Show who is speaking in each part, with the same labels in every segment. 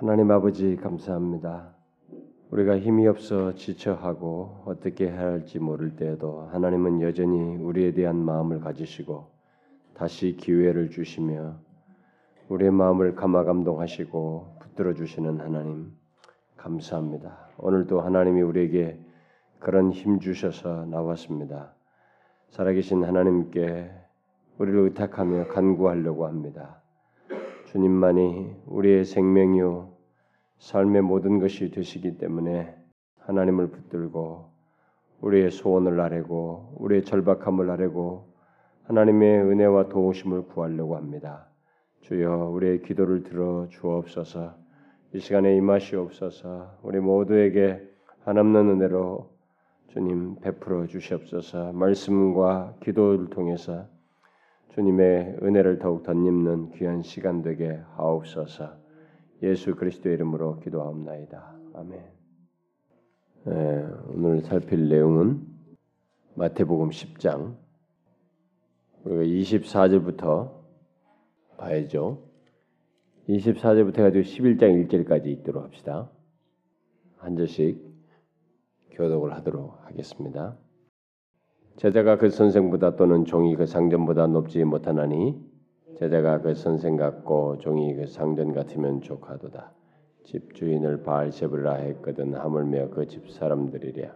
Speaker 1: 하나님 아버지 감사합니다. 우리가 힘이 없어 지쳐하고 어떻게 해야 할지 모를 때에도 하나님은 여전히 우리에 대한 마음을 가지시고 다시 기회를 주시며 우리의 마음을 감화 감동하시고 붙들어 주시는 하나님 감사합니다. 오늘도 하나님이 우리에게 그런 힘 주셔서 나왔습니다. 살아계신 하나님께 우리를 의탁하며 간구하려고 합니다. 주님만이 우리의 생명이요 삶의 모든 것이 되시기 때문에 하나님을 붙들고 우리의 소원을 아뢰고 우리의 절박함을 아뢰고 하나님의 은혜와 도우심을 구하려고 합니다. 주여 우리의 기도를 들어 주옵소서. 이 시간에 임하시옵소서. 우리 모두에게 한없는 은혜로 주님 베풀어 주시옵소서. 말씀과 기도를 통해서 주님의 은혜를 더욱 덧입는 귀한 시간 되게 하옵소서. 예수 그리스도의 이름으로 기도하옵나이다. 아멘. 네, 오늘 살필 내용은 마태복음 10장 우리가 24절부터 봐야죠. 24절부터 가지고 11장 1절까지 읽도록 합시다. 한 절씩 교독을 하도록 하겠습니다. 제자가 그 선생보다 또는 종이 그 상전보다 높지 못하나니 제자가 그 선생 같고 종이 그 상전 같으면 족하도다. 집 주인을 바알세브라 했거든 하물며 그 집 사람들이랴.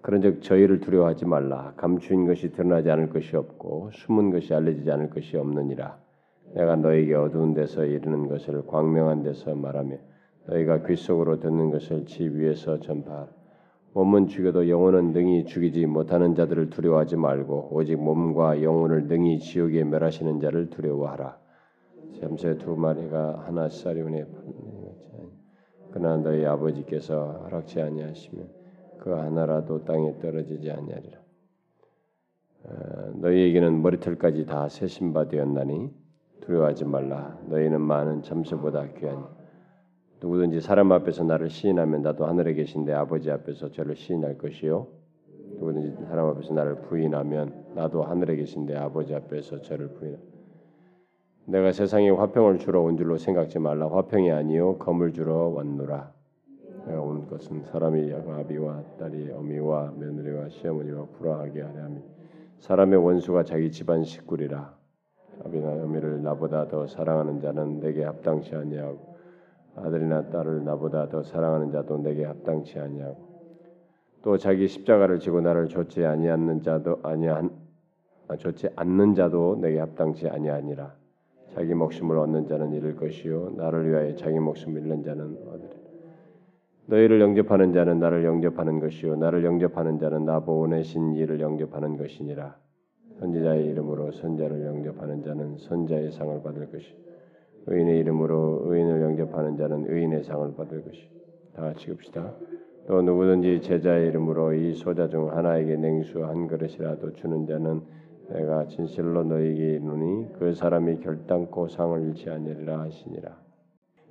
Speaker 1: 그런즉 저희를 두려워하지 말라. 감추인 것이 드러나지 않을 것이 없고 숨은 것이 알려지지 않을 것이 없느니라. 내가 너에게 어두운 데서 이르는 것을 광명한 데서 말하며 너희가 귀 속으로 듣는 것을 집 위에서 전파하라. 몸은 죽여도 영혼은 능히 죽이지 못하는 자들을 두려워하지 말고 오직 몸과 영혼을 능히 지옥에 멸하시는 자를 두려워하라. 샘새 두 마리가 하나 쌀이오니 그러나 너희 아버지께서 허락지 아니하시면 그 하나라도 땅에 떨어지지 아니하리라. 어, 너희에게는 머리털까지 다 세신 바 되었나니 두려워하지 말라. 너희는 많은 잠수보다 귀하니 누구든지 사람 앞에서 나를 시인하면 나도 하늘에 계신 내 아버지 앞에서 저를 시인할 것이요. 누구든지 사람 앞에서 나를 부인하면 나도 하늘에 계신 내 아버지 앞에서 저를 부인하 내가 세상에 화평을 주러 온 줄로 생각지 말라. 화평이 아니요 검을 주러 왔노라. 내가 온 것은 사람이 아비와 딸이 어미와 며느리와 시어머니와 불화하게 하려 함이. 사람의 원수가 자기 집안 식구리라. 아비나 어미를 나보다 더 사랑하는 자는 내게 합당치 아니하고 아들이나 딸을 나보다 더 사랑하는 자도 내게 합당치 아니하고 또 자기 십자가를 지고 나를 좋지 아니하는 자도 아니한 아, 좋지 않는 자도 내게 합당치 아니하니라. 자기 목숨을 얻는 자는 잃을 것이요 나를 위하여 자기 목숨을 잃는 자는 얻으리라. 너희를 영접하는 자는 나를 영접하는 것이요 나를 영접하는 자는 나 보내신 이를 영접하는 것이니라. 선지자의 이름으로 선자를 영접하는 자는 선자의 상을 받을 것이요 의인의 이름으로 의인을 영접하는 자는 의인의 상을 받을 것이. 다 같이 읍시다. 또 누구든지 제자의 이름으로 이 소자 중 하나에게 냉수 한 그릇이라도 주는 자는 내가 진실로 너희에게 이르노니 그 사람이 결단코 상을 잃지 아니리라 하시니라.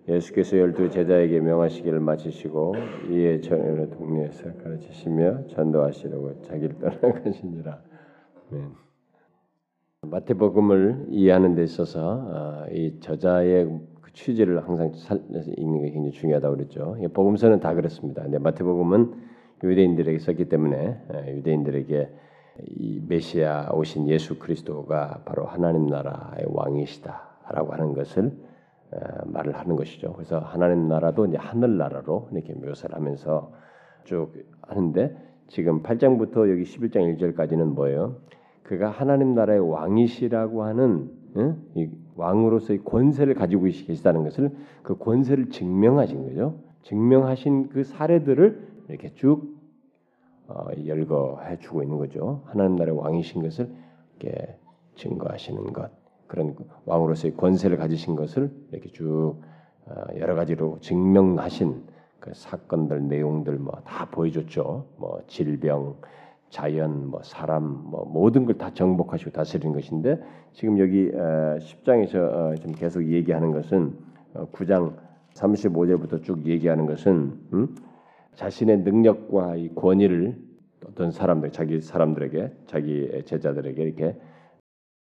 Speaker 1: 예수께서 열두 제자에게 명하시기를 마치시고 이에 전에 동네에서 가르치시며 전도하시려고 자기를 떠나가시니라. 아멘. 마태복음을 이해하는 데 있어서 어, 이 저자의 그 취지를 항상 읽는 게 굉장히 중요하다고 그랬죠. 복음서는 다 그렇습니다. 근데 마태복음은 유대인들에게 썼기 때문에 어, 유대인들에게 이 메시아 오신 예수 그리스도가 바로 하나님 나라의 왕이시다라고 하는 것을 어, 말을 하는 것이죠. 그래서 하나님 나라도 이제 하늘 나라로 이렇게 묘사를 하면서 쭉 하는데 지금 8장부터 여기 11장 1절까지는 뭐예요? 그가 하나님 나라의 왕이시라고 하는 응? 이 왕으로서의 권세를 가지고 계시다는 것을 그 권세를 증명하신 거죠. 증명하신 그 사례들을 이렇게 쭉 어, 열거해 주고 있는 거죠. 하나님 나라의 왕이신 것을 이렇게 증거하시는 것, 그런 왕으로서의 권세를 가지신 것을 이렇게 쭉 어, 여러 가지로 증명하신 그 사건들, 내용들 뭐 다 보여줬죠. 뭐 질병, 자연, 뭐 사람, 뭐 모든 걸 다 정복하시고 다스리는 것인데 지금 여기 10장에서 어, 지금 계속 얘기하는 것은 9장 어, 35절부터 쭉 얘기하는 것은 음? 자신의 능력과 이 권위를 어떤 사람들, 자기 사람들에게, 자기 제자들에게 이렇게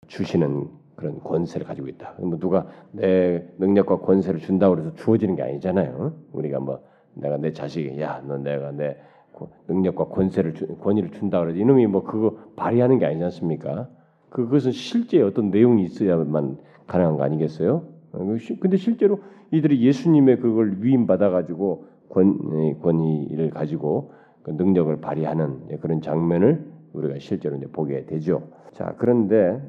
Speaker 1: 주시는 그런 권세를 가지고 있다. 뭐 누가 내 능력과 권세를 준다고 해서 주어지는 게 아니잖아요. 우리가 뭐 내가 내 자식이 야너 내가 내 능력과 권세를 권위를 준다 그러지 이놈이 뭐 그거 발휘하는 게 아니지 않습니까? 그것은 실제 어떤 내용이 있어야만 가능한 거 아니겠어요? 근데 실제로 이들이 예수님의 그걸 위임 받아 가지고 권 권위를 가지고 그 능력을 발휘하는 그런 장면을 우리가 실제로 이제 보게 되죠. 자 그런데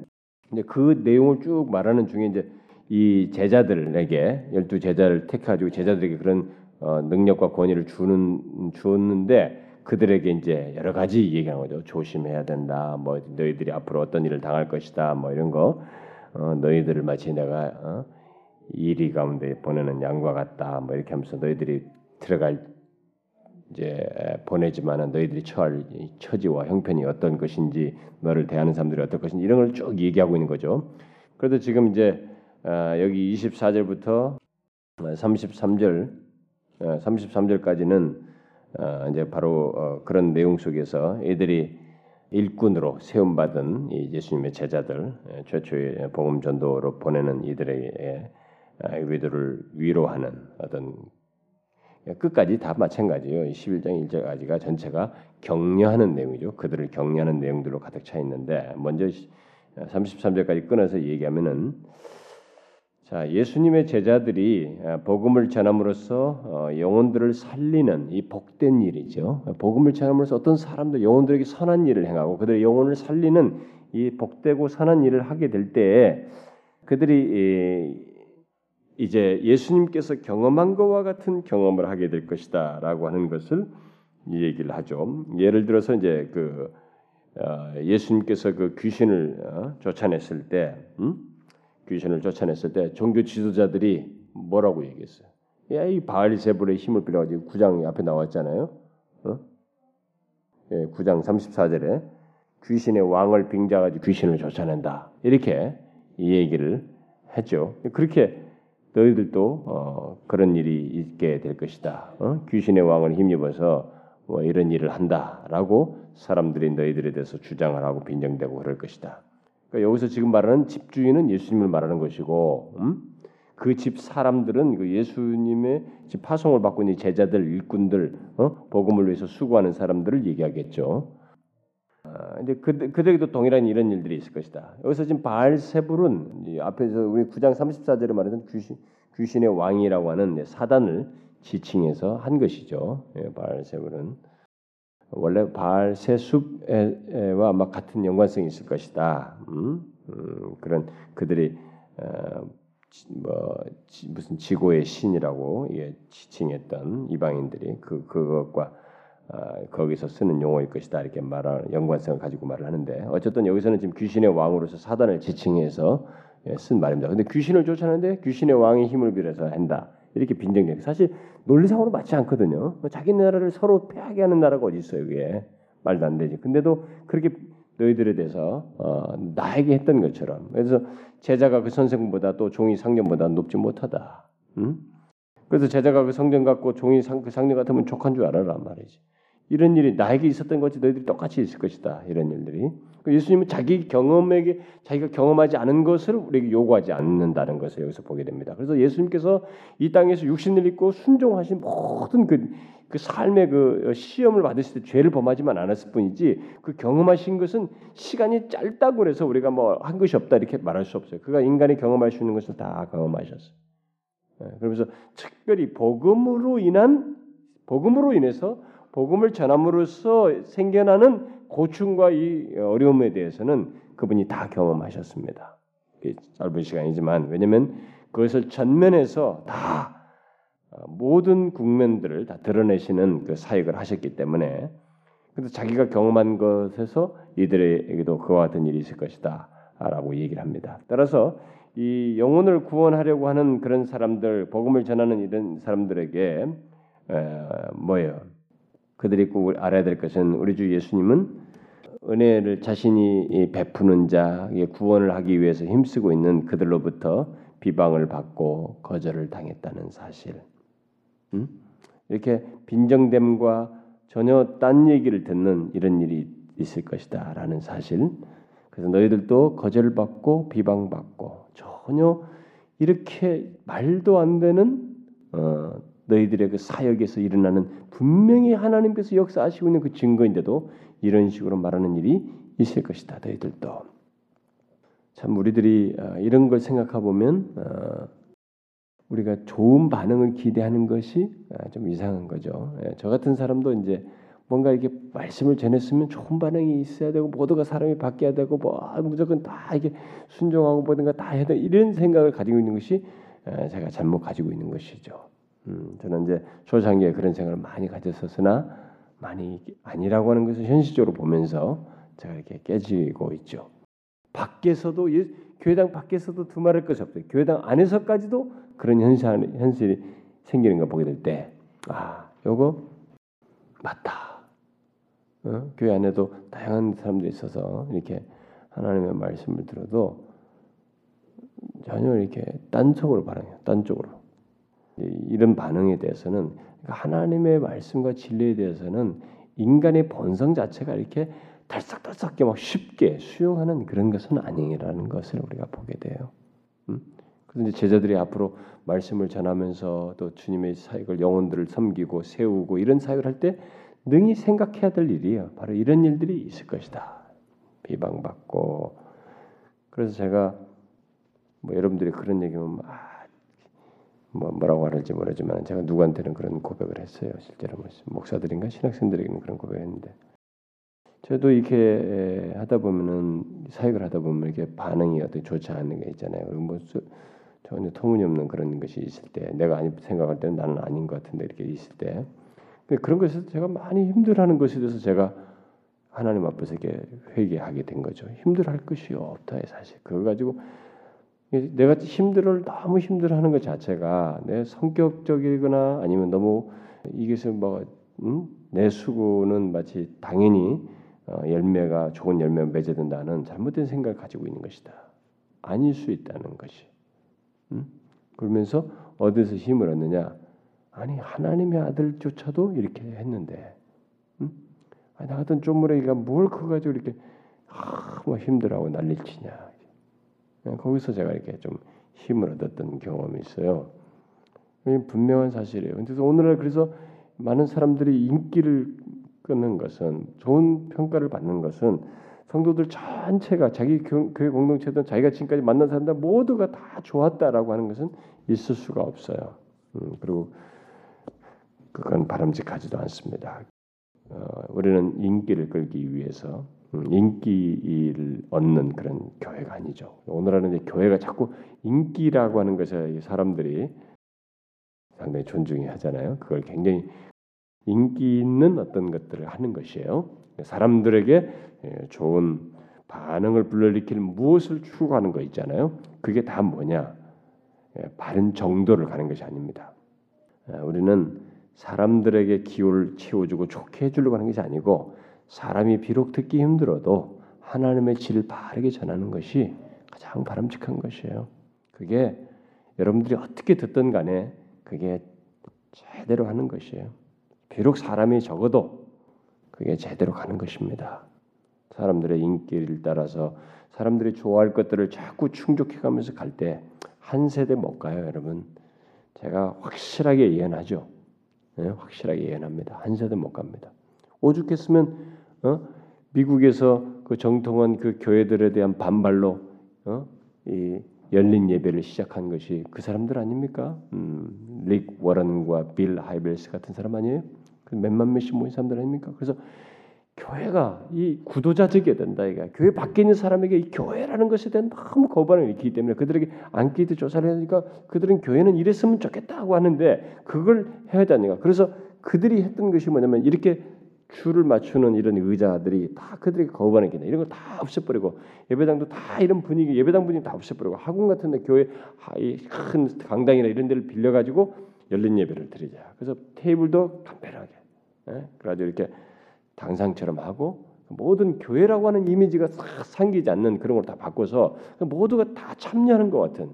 Speaker 1: 이제 그 내용을 쭉 말하는 중에 이제 이 제자들에게 열두 제자를 택해가지고 제자들에게 그런 어, 능력과 권위를 주는 주었는데 그들에게 이제 여러 가지 얘기하는 거죠. 조심해야 된다. 뭐 너희들이 앞으로 어떤 일을 당할 것이다. 뭐 이런 거. 어, 너희들을 마치 내가 어, 이리 가운데 보내는 양과 같다. 뭐 이렇게 하면서 너희들이 들어갈 이제 보내지만은 너희들이 처할 처지와 형편이 어떤 것인지 너를 대하는 사람들이 어떨 것인지 이런 걸 쭉 얘기하고 있는 거죠. 그래도 지금 이제 어, 여기 24절부터 33절 33절까지는 어, 이제 바로 어, 그런 내용 속에서 이들이 일꾼으로 세움 받은 예수님의 제자들 최초의 복음 전도로 보내는 이들에게 이들을 위로하는 어떤 끝까지 다 마찬가지예요. 11장 1절까지가 전체가 격려하는 내용이죠. 그들을 격려하는 내용들로 가득 차 있는데 먼저 33절까지 끊어서 얘기하면은 자 예수님의 제자들이 복음을 전함으로써 어, 영혼들을 살리는 이 복된 일이죠. 복음을 전함으로써 어떤 사람들 영혼들에게 선한 일을 행하고 그들의 영혼을 살리는 이 복되고 선한 일을 하게 될 때에 그들이 이제 예수님께서 경험한 것과 같은 경험을 하게 될 것이다라고 하는 것을 이 얘기를 하죠. 예를 들어서 이제 그 어, 예수님께서 그 귀신을 어, 쫓아냈을 때, 음? 귀신을 쫓아냈을 때 종교 지도자들이 뭐라고 얘기했어요? 야, 이 바알세불의 힘을 빌어가지고 구장 앞에 나왔잖아요. 어? 예, 9장 34절에 귀신의 왕을 빙자가지고 귀신을 쫓아낸다. 이렇게 이 얘기를 했죠. 그렇게 너희들도 어, 그런 일이 있게 될 것이다. 어? 귀신의 왕을 힘입어서 뭐 이런 일을 한다라고 사람들이 너희들에 대해서 주장을 하고 빈정대고 그럴 것이다. 그러니까 여기서 지금 말하는 집주인은 예수님을 말하는 것이고 음? 그집 사람들은 그 예수님의 집 파송을 받고 있는 제자들, 일꾼들, 어? 복음을 위해서 수고하는 사람들을 얘기하겠죠. 아, 이제 그, 그들에게도 동일한 이런 일들이 있을 것이다. 여기서 지금 바알세불은 앞에서 우리 9장 34절에 말했던 귀신, 귀신의 왕이라고 하는 사단을 지칭해서 한 것이죠. 예, 바알세불은 원래 바알세숲과 아마 같은 연관성이 있을 것이다. 음? 음, 그런 그들이 어, 뭐 무슨 지고의 신이라고 예, 지칭했던 이방인들이 그 그것과 어, 거기서 쓰는 용어일 것이다 이렇게 말하는 연관성을 가지고 말을 하는데 어쨌든 여기서는 지금 귀신의 왕으로서 사단을 지칭해서 예, 쓴 말입니다. 근데 귀신을 쫓아내는데 귀신의 왕의 힘을 빌어서 한다 이렇게 빈정적. 사실 논리상으로 맞지 않거든요. 뭐 자기 나라를 서로 패하게 하는 나라가 어디 있어요? 이게 말도 안 되지. 근데도 그렇게 너희들에 대해서 어, 나에게 했던 것처럼 그래서 제자가 그 선생보다 또 종이 상년보다 높지 못하다. 응? 그래서 제자가 그 성전 갖고 종이 상, 그 상년 같으면 족한 줄 알아라 말이지. 이런 일이 나에게 있었던 것이 너희들이 똑같이 있을 것이다. 이런 일들이. 그 예수님은 자기 경험에게 자기가 경험하지 않은 것을 우리에게 요구하지 않는다는 것을 여기서 보게 됩니다. 그래서 예수님께서 이 땅에서 육신을 입고 순종하신 모든 그, 그 삶의 그 시험을 받으실 때 죄를 범하지만 않았을 뿐이지 그 경험하신 것은 시간이 짧다고 해서 우리가 뭐 한 것이 없다 이렇게 말할 수 없어요. 그가 인간이 경험할 수 있는 것을 다 경험하셨어요. 예, 그러면서 특별히 복음으로 인한 복음으로 인해서 복음을 전함으로써 생겨나는 고충과 이 어려움에 대해서는 그분이 다 경험하셨습니다. 짧은 시간이지만 왜냐하면 그것을 전면에서 다 어, 모든 국면들을 다 드러내시는 그 사역을 하셨기 때문에 그래서 자기가 경험한 것에서 이들에게도 그와 같은 일이 있을 것이다라고 얘기를 합니다. 따라서 이 영혼을 구원하려고 하는 그런 사람들, 복음을 전하는 이런 사람들에게 에, 뭐예요? 그들이 꼭 알아야 될 것은 우리 주 예수님은 은혜를 자신이 베푸는 자, 구원을 하기 위해서 힘쓰고 있는 그들로부터 비방을 받고 거절을 당했다는 사실. 음? 이렇게 빈정됨과 전혀 딴 얘기를 듣는 이런 일이 있을 것이다라는 사실. 그래서 너희들도 거절받고 비방받고 전혀 이렇게 말도 안 되는 어, 너희들의 그 사역에서 일어나는 분명히 하나님께서 역사하시고 있는 그 증거인데도 이런 식으로 말하는 일이 있을 것이다. 너희들도 참 우리들이 어, 이런 걸 생각해 보면 어, 우리가 좋은 반응을 기대하는 것이 어, 좀 이상한 거죠. 예, 저 같은 사람도 이제 뭔가 이렇게 말씀을 전했으면 좋은 반응이 있어야 되고 모두가 사람이 바뀌어야 되고 뭐 아, 무조건 다 이게 순종하고 뭐든가 다 해야 돼 이런 생각을 가지고 있는 것이 제가 잘못 가지고 있는 것이죠. 음, 저는 이제 초창기에 그런 생각을 많이 가졌었으나 많이 아니라고 하는 것을 현실적으로 보면서 제가 이렇게 깨지고 있죠. 밖에서도 교회당 밖에서도 두말할 것이 없어요. 교회당 안에서까지도 그런 현실 현실이 생기는 걸 보게 될 때, 아, 요거 맞다. 어? 교회 안에도 다양한 사람들이 있어서 이렇게 하나님의 말씀을 들어도 전혀 이렇게 딴 쪽으로 반응해요. 딴 쪽으로. 이런 반응에 대해서는 그러니까 하나님의 말씀과 진리에 대해서는 인간의 본성 자체가 이렇게 달싹달싹게 막 쉽게 수용하는 그런 것은 아니라는 것을 우리가 보게 돼요. 음? 그런데 제자들이 앞으로 말씀을 전하면서 또 주님의 사역을 영혼들을 섬기고 세우고 이런 사역을 할 때 능히 생각해야 될 일이에요. 바로 이런 일들이 있을 것이다. 비방받고 그래서 제가 뭐 여러분들이 그런 얘기면 아, 뭐 뭐라고 할지 모르지만 제가 누구한테는 그런 고백을 했어요. 실제로 뭐 목사들인가 신학생들에게는 그런 고백을 했는데 저도 이렇게 하다 보면은 사역을 하다 보면 이렇게 반응이 어떻게 좋지 않은 게 있잖아요. 뭐 전혀 터무니없는 그런 것이 있을 때 내가 아니 생각할 때는 나는 아닌 것 같은데 이렇게 있을 때 그런 것에서 제가 많이 힘들어하는 것에 대해서 제가 하나님 앞에서 이렇게 회개하게 된 거죠. 힘들할 것이 없다 사실. 그거 가지고 내가 힘들을 너무 힘들어하는 것 자체가 내 성격적이거나 아니면 너무 이것을 뭐 음? 내 수고는 마치 당연히 어, 열매가 좋은 열매가 맺어진다는 잘못된 생각을 가지고 있는 것이다. 아닐 수 있다는 것이. 음? 그러면서 어디서 힘을 얻느냐? 아니 하나님의 아들조차도 이렇게 했는데, 음? 나 같은 쪼무레기가 뭘 그거 가지고 이렇게 아, 뭐 힘들어하고 난리치냐? 예, 거기서 제가 이렇게 좀 힘을 얻었던 경험이 있어요. 분명한 사실이에요. 그래서 오늘날 그래서 많은 사람들이 인기를 끊는 것은 좋은 평가를 받는 것은 성도들 전체가 자기 교회 공동체든 자기가 지금까지 만난 사람들 모두가 다 좋았다라고 하는 것은 있을 수가 없어요. 음, 그리고 그건 바람직하지도 않습니다. 어, 우리는 인기를 끌기 위해서 음, 인기를 얻는 그런 교회가 아니죠. 오늘날은 이제 교회가 자꾸 인기라고 하는 것에 사람들이 상당히 존중이 하잖아요. 그걸 굉장히 인기 있는 어떤 것들을 하는 것이에요. 사람들에게 예, 좋은 반응을 불러일으킬 무엇을 추구하는 거 있잖아요. 그게 다 뭐냐? 예, 바른 정도를 가는 것이 아닙니다. 아, 우리는 사람들에게 기호를 채워주고 좋게 해주려고 하는 것이 아니고 사람이 비록 듣기 힘들어도 하나님의 질을 바르게 전하는 것이 가장 바람직한 것이에요. 그게 여러분들이 어떻게 듣든 간에 그게 제대로 하는 것이에요. 비록 사람이 적어도 그게 제대로 가는 것입니다. 사람들의 인기를 따라서 사람들이 좋아할 것들을 자꾸 충족해가면서 갈 때 한 세대 못 가요, 여러분. 제가 확실하게 예언하죠. 네, 확실하게 예언합니다. 한 세대 못 갑니다. 오죽했으면 어? 미국에서 그 정통한 그 교회들에 대한 반발로 어? 이 열린 예배를 시작한 것이 그 사람들 아닙니까? 음, 릭 워런과 빌 하이벨스 같은 사람 아니에요? 그 몇만 명씩 모인 사람들 아닙니까? 그래서 교회가 이 구도자적이어야 된다. 이게 교회 밖에 있는 사람에게 이 교회라는 것에 대한 너무 거부감을 일으키기 때문에 그들에게 안기도 조사를 하니까 그들은 교회는 이랬으면 좋겠다고 하는데 그걸 해야 되니까. 그래서 그들이 했던 것이 뭐냐면 이렇게 줄을 맞추는 이런 의자들이 다 그들에게 거부하는 게 이런 걸 다 없애버리고 예배당도 다 이런 분위기 예배당 분위기 다 없애버리고 학원 같은데 교회 큰 강당이나 이런 데를 빌려 가지고 열린 예배를 드리자. 그래서 테이블도 간편하게, 예? 그래가지고 이렇게 당상처럼 하고 모든 교회라고 하는 이미지가 싹 상기지 않는 그런 걸 다 바꿔서 모두가 다 참여하는 것 같은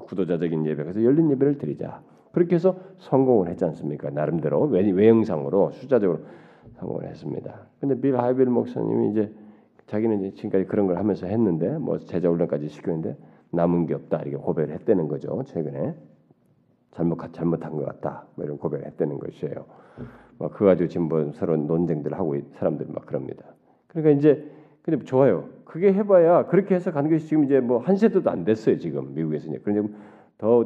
Speaker 1: 구도자적인 예배. 그래서 열린 예배를 드리자. 그렇게 해서 성공을 했지 않습니까? 나름대로 외, 외형상으로 숫자적으로 성공을 했습니다. 근데 빌 하이벨 목사님이 이제 자기는 지금까지 그런 걸 하면서 했는데 뭐 제자 훈련까지 시켰는데 남은 게 없다 이렇게 고백을 했다는 거죠. 최근에 잘못 잘못한 것 같다 뭐 이런 고백을 했다는 것이에요. 뭐 그거 가지고 지금 뭐 서로 논쟁들 하고 사람들 막 그럽니다. 그러니까 이제 근데 좋아요. 그게 해봐야 그렇게 해서 가는 것이 지금 이제 뭐 한 세대도 안 됐어요 지금 미국에서 이제 그런데 더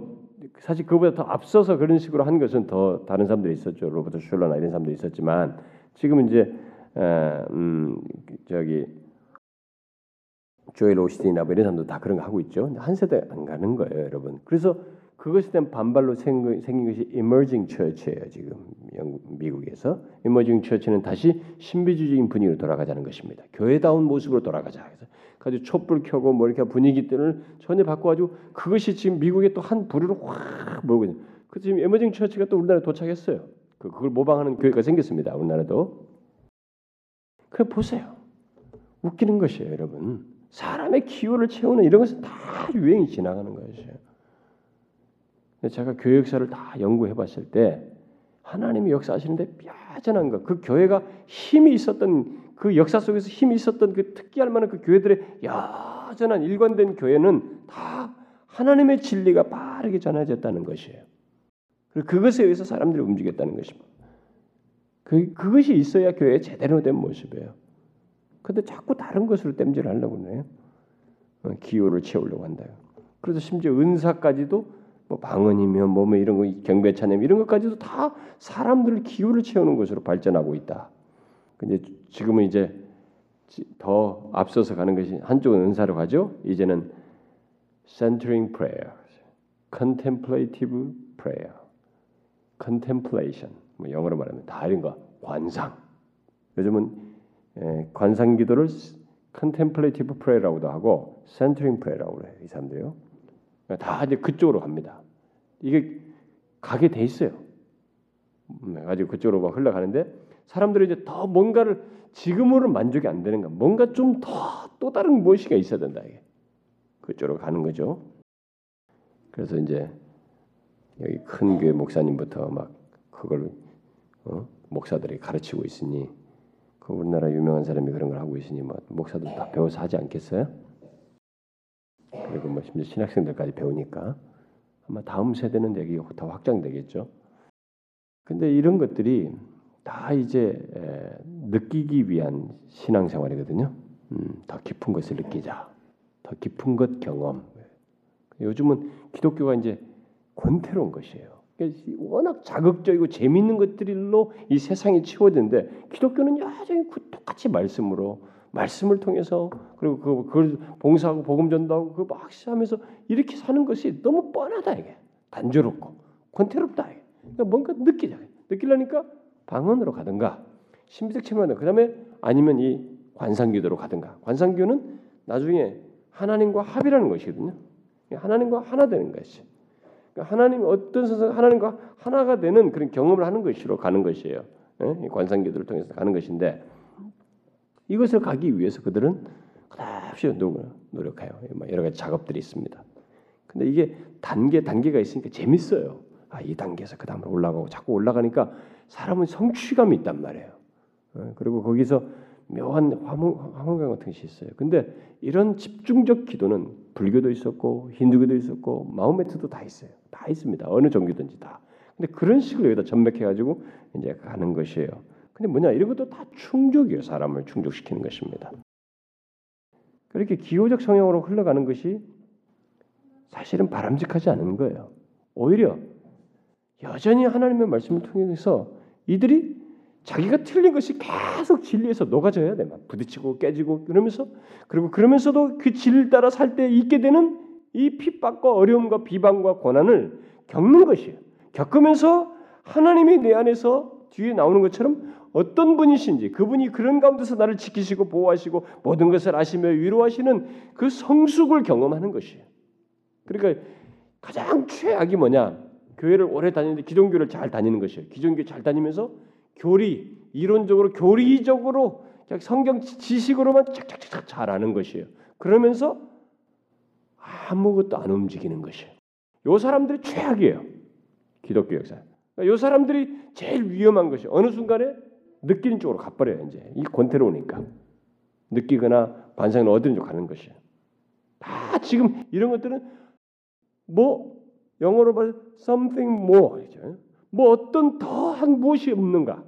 Speaker 1: 사실 그보다 더 앞서서 그런 식으로 한 것은 더 다른 사람들이 있었죠 로버트 슐러나 이런 사람도 있었지만 지금은 이제 에, 음 저기 조엘 오스틴이나 뭐 이런 사람도 다 그런 거 하고 있죠. 한 세대 안 가는 거예요, 여러분. 그래서 그것에 대한 반발로 생긴, 생긴 것이 emerging church예요, 지금 영국, 미국에서. emerging church는 다시 신비주의적인 분위기로 돌아가자는 것입니다. 교회다운 모습으로 돌아가자. 그래서 가지고 촛불 켜고 뭐 이렇게 분위기들을 전혀 바꿔가지고 그것이 지금 미국에 또한 부류로 확 몰고 있는. 그 지금 emerging church가 또 우리나라에 도착했어요. 그, 그걸 모방하는 교회가 생겼습니다, 우리나라도. 그 보세요. 웃기는 것이에요, 여러분. 사람의 기호를 채우는 이런 것은 다 유행이 지나가는 것이에요. 제가 교회 역사를 다 연구해 봤을 때 하나님이 역사하시는데 뼈전한 것, 그 교회가 힘이 있었던 그 역사 속에서 힘이 있었던 그 특기할 만한 그 교회들의 여전한 일관된 교회는 다 하나님의 진리가 빠르게 전해졌다는 것이에요. 그리고 그것에 의해서 사람들이 움직였다는 것입니다. 그, 그것이 있어야 교회의 제대로 된 모습이에요. 근데 자꾸 다른 것으로 땜질 하려고 그래요. 어, 기호를 채우려고 한다. 그래서 심지어 은사까지도 뭐 방언이며 뭐, 뭐 이런 거 경배 찬양 이런 것까지도 다 사람들 기호를 채우는 것으로 발전하고 있다. 근데 지금은 이제 더 앞서서 가는 것이 한쪽은 은사로 가죠. 이제는 centering prayer, contemplative prayer, contemplation. 뭐 영어로 말하면 다 이런 거 관상. 요즘은 예, 관상 기도를 contemplative prayer라고도 하고 centering prayer라고 그래요. 이 사람들요. 그러니까 다 이제 그쪽으로 갑니다. 이게 가게 돼 있어요. 음, 가지고 그쪽으로 막 흘러가는데 사람들이 이제 더 뭔가를 지금으로 만족이 안 되는 거, 뭔가 좀 더 또 다른 무엇이가 있어야 된다 이게 그쪽으로 가는 거죠. 그래서 이제 여기 큰 교회 목사님부터 막 그걸 어? 목사들이 가르치고 있으니 그 우리나라 유명한 사람이 그런 걸 하고 있으니 뭐 목사들 다 배워서 하지 않겠어요? 그리고 뭐 심지어 신학생들까지 배우니까 아마 다음 세대는 여기 더 확장되겠죠. 근데 이런 것들이 다 이제 느끼기 위한 신앙생활이거든요. 음, 더 깊은 것을 느끼자, 더 깊은 것 경험. 요즘은 기독교가 이제 권태로운 것이에요. 워낙 자극적이고 재미있는 것들로 이 세상이 치워지는데 기독교는 여전히 그 똑같이 말씀으로 말씀을 통해서 그리고 그, 그걸 봉사하고 복음 전도하고 그 막시하면서 이렇게 사는 것이 너무 뻔하다 이게. 단조롭고 권태롭다 이게. 그러니까 뭔가 느끼자. 느끼려니까 방언으로 가든가 신비적 체험하는 그다음에 아니면 이 관상기도로 가든가. 관상기도는 나중에 하나님과 합이라는 것이거든요. 하나님과 하나 되는 것이 그러니까 하나님 어떤 선상 하나님과 하나가 되는 그런 경험을 하는 것으로 가는 것이에요. 예? 관상기도를 통해서 가는 것인데 이것을 가기 위해서 그들은 끝없이 노력해요. 뭐 여러 가지 작업들이 있습니다. 근데 이게 단계 단계가 있으니까 재밌어요. 아, 이 단계에서 그 다음으로 올라가고 자꾸 올라가니까 사람은 성취감이 있단 말이에요. 예? 그리고 거기서 묘한 화물감 같은 것이 있어요. 근데 이런 집중적 기도는 불교도 있었고 힌두교도 있었고 마호메트도 다 있어요. 다 있습니다. 어느 종교든지 다. 근데 그런 식으로 여기다 전맥해 가지고 이제 가는 것이에요. 근데 뭐냐 이런 것도 다 충족이에요. 사람을 충족시키는 것입니다. 그렇게 기호적 성향으로 흘러가는 것이 사실은 바람직하지 않은 거예요. 오히려 여전히 하나님의 말씀을 통해서 이들이 자기가 틀린 것이 계속 진리에서 녹아져야 돼. 막 부딪히고 깨지고 그러면서 그리고 그러면서도 그 진리를 따라 살 때 있게 되는 이 핍박과 어려움과 비방과 고난을 겪는 것이에요. 겪으면서 하나님이 내 안에서 뒤에 나오는 것처럼 어떤 분이신지 그분이 그런 가운데서 나를 지키시고 보호하시고 모든 것을 아시며 위로하시는 그 성숙을 경험하는 것이에요. 그러니까 가장 최악이 뭐냐? 교회를 오래 다니는데 기독교를 잘 다니는 것이에요. 기독교 잘 다니면서 교리 이론적으로 교리적으로 성경 지식으로만 착착착 잘하는 것이에요. 그러면서 아무것도 안 움직이는 것이에요. 요 사람들이 최악이에요. 기독교 역사. 그러니까 요 사람들이 제일 위험한 것이 어느 순간에 느끼는 쪽으로 가버려요. 이제 이 권태로우니까 느끼거나 반상을 어디든지 가는 것이에요. 다 지금 이런 것들은 뭐 영어로 말 something more 뭐 어떤 더한 무엇이 없는가?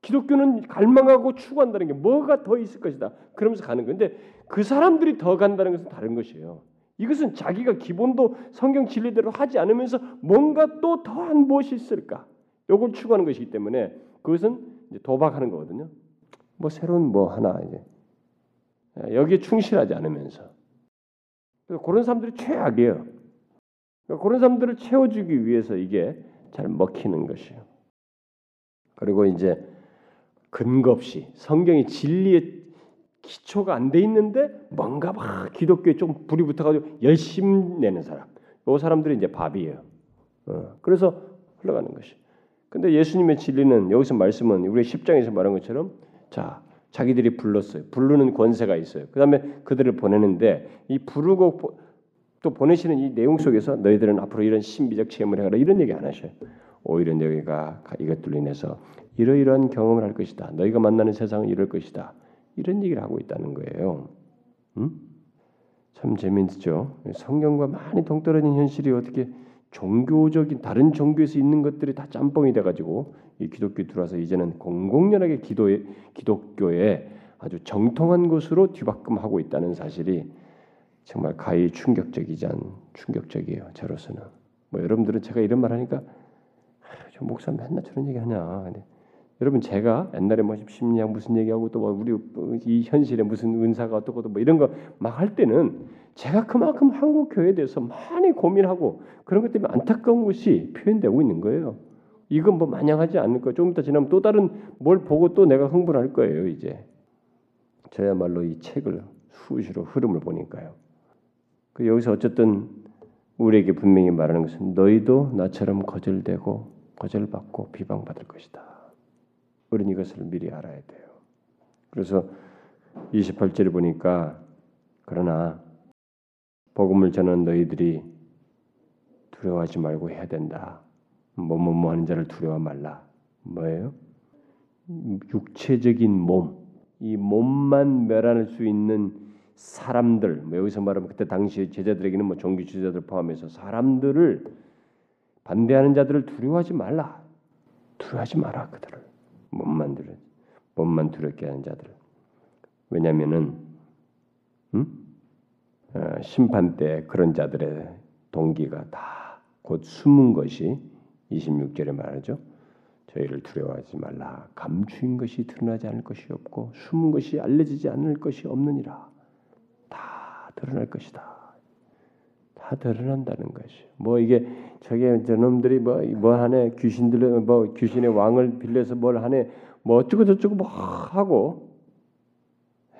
Speaker 1: 기독교는 갈망하고 추구한다는 게 뭐가 더 있을 것이다. 그러면서 가는 건데 그 사람들이 더 간다는 것은 다른 것이에요. 이것은 자기가 기본도 성경 진리대로 하지 않으면서 뭔가 또 더한 무엇이 있을까? 요걸 추구하는 것이기 때문에 그것은 도박하는 거거든요. 뭐 새로운 뭐 하나 이제 여기에 충실하지 않으면서 그런 사람들이 최악이에요. 그런 사람들을 채워주기 위해서 이게 잘 먹히는 것이에요. 그리고 이제 근거 없이 성경이 진리의 기초가 안 돼 있는데 뭔가 막 기독교에 좀 불이 붙어가지고 열심 내는 사람, 요 사람들이 이제 밥이에요. 어, 그래서 흘러가는 것이. 근데 예수님의 진리는 여기서 말씀은 우리 10장에서 말한 것처럼 자 자기들이 불렀어요. 부르는 권세가 있어요. 그 다음에 그들을 보내는데 이 부르고 또 보내시는 이 내용 속에서 너희들은 앞으로 이런 신비적 체험을 해라 이런 얘기 안 하셔요. 오히려 너희가 이것들로 인해서 이러이러한 경험을 할 것이다. 너희가 만나는 세상은 이럴 것이다. 이런 얘기를 하고 있다는 거예요. 음? 참 재미있죠. 성경과 많이 동떨어진 현실이 어떻게 종교적인 다른 종교에서 있는 것들이 다 짬뽕이 돼가지고 이 기독교 들어와서 이제는 공공연하게 기도에 기독교에 아주 정통한 것으로 뒤바꿈하고 있다는 사실이 정말 가히 충격적이지 않 충격적이에요. 저로서는 뭐 여러분들은 제가 이런 말 하니까 저 목사 맨날 저런 얘기 하냐. 여러분 제가 옛날에 뭐 심리학 무슨 얘기하고 또 뭐 우리 이 현실에 무슨 은사가 어떻고 뭐 이런 거 막 할 때는 제가 그만큼 한국 교회에 대해서 많이 고민하고 그런 것 때문에 안타까운 것이 표현되고 있는 거예요. 이건 뭐 마냥하지 않을 거. 조금 이따 지나면 또 다른 뭘 보고 또 내가 흥분할 거예요. 이제 저야말로 이 책을 수시로 흐름을 보니까요. 그 여기서 어쨌든 우리에게 분명히 말하는 것은 너희도 나처럼 거절되고 거절받고 비방받을 것이다. 우리는 이것을 미리 알아야 돼요. 그래서 28절을 보니까 그러나 복음을 전하는 너희들이 두려워하지 말고 해야 된다. 뭐뭐뭐 하는 자를 두려워 말라. 뭐예요? 육체적인 몸, 이 몸만 멸할 수 있는 사람들, 뭐 여기서 말하면 그때 당시 제자들에게는 뭐 종교 지도자들 포함해서 사람들을 반대하는 자들을 두려워하지 말라. 두려워하지 마라 그들을. 몸만 두려 몸만 두렵게 하는 자들. 왜냐하면은 음? 어, 심판 때 그런 자들의 동기가 다 곧 숨은 것이 26절에 말하죠. 저희를 두려워하지 말라. 감추인 것이 드러나지 않을 것이 없고 숨은 것이 알려지지 않을 것이 없느니라. 다 드러날 것이다. 다 드러난다는 것이. 뭐 이게 저게 저놈들이 뭐 뭐 하네 귀신들 뭐 귀신의 왕을 빌려서 뭘 하네 뭐 어쩌고 저쩌고 뭐 하고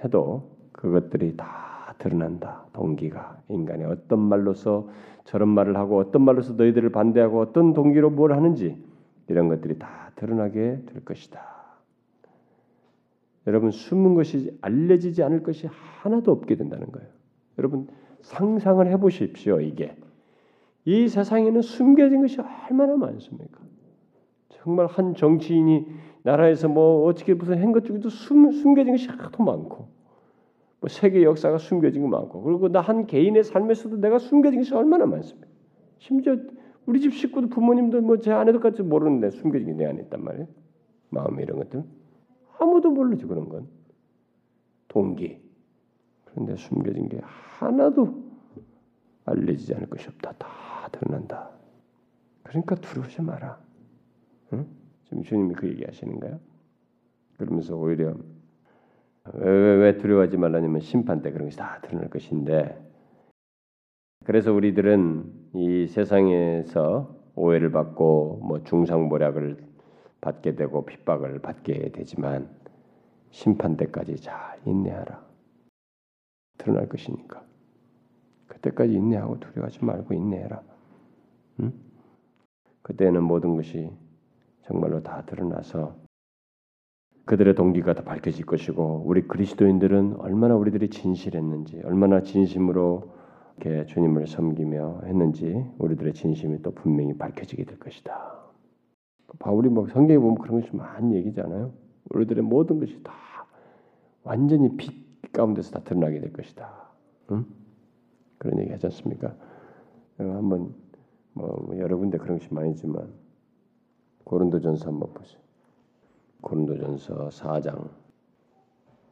Speaker 1: 해도 그것들이 다 드러난다. 동기가 인간이 어떤 말로서 저런 말을 하고 어떤 말로서 너희들을 반대하고 어떤 동기로 뭘 하는지 이런 것들이 다 드러나게 될 것이다. 여러분 숨은 것이 알려지지 않을 것이 하나도 없게 된다는 거예요. 여러분 상상을 해보십시오. 이게 이 세상에는 숨겨진 것이 얼마나 많습니까? 정말 한 정치인이 나라에서 뭐 어떻게 무슨 한것 중에도 숨, 숨겨진 것이 하도 많고 뭐 세계 역사가 숨겨진 거 많고 그리고 나 한 개인의 삶에서도 내가 숨겨진 것이 얼마나 많습니까? 심지어 우리 집 식구도 부모님도 뭐제 아내도까지 모르는데 숨겨진 게 내 안에 있단 말이에요. 마음 이런 것들 아무도 모르지 그런 건 동기 그런데 숨겨진 게 하나도 알려지지 않을 것이 없다. 다 드러난다. 그러니까 두려우지 마라. 응? 지금 주님이 그 얘기하시는가요? 그러면서 오히려 왜, 왜, 왜 두려워하지 말라냐면 심판 때 그런 것이 다 드러날 것인데 그래서 우리들은 이 세상에서 오해를 받고 뭐 중상모략을 받게 되고 핍박을 받게 되지만 심판 때까지 잘 인내하라. 드러날 것이니까. 그때까지 인내하고 두려워하지 말고 인내해라. 응? 그때는 모든 것이 정말로 다 드러나서 그들의 동기가 다 밝혀질 것이고 우리 그리스도인들은 얼마나 우리들이 진실했는지 얼마나 진심으로 이렇게 주님을 섬기며 했는지 우리들의 진심이 또 분명히 밝혀지게 될 것이다. 바울이 뭐 성경에 보면 그런 것이 많이 얘기잖아요. 우리들의 모든 것이 다 완전히 빛 가운데서 다 드러나게 될 것이다. 응? 그런 얘기 하지 않습니까? 어, 한번 뭐, 뭐 여러 군데 그런 것이 많이지만 고린도전서 한번 보세요. 고린도전서 4장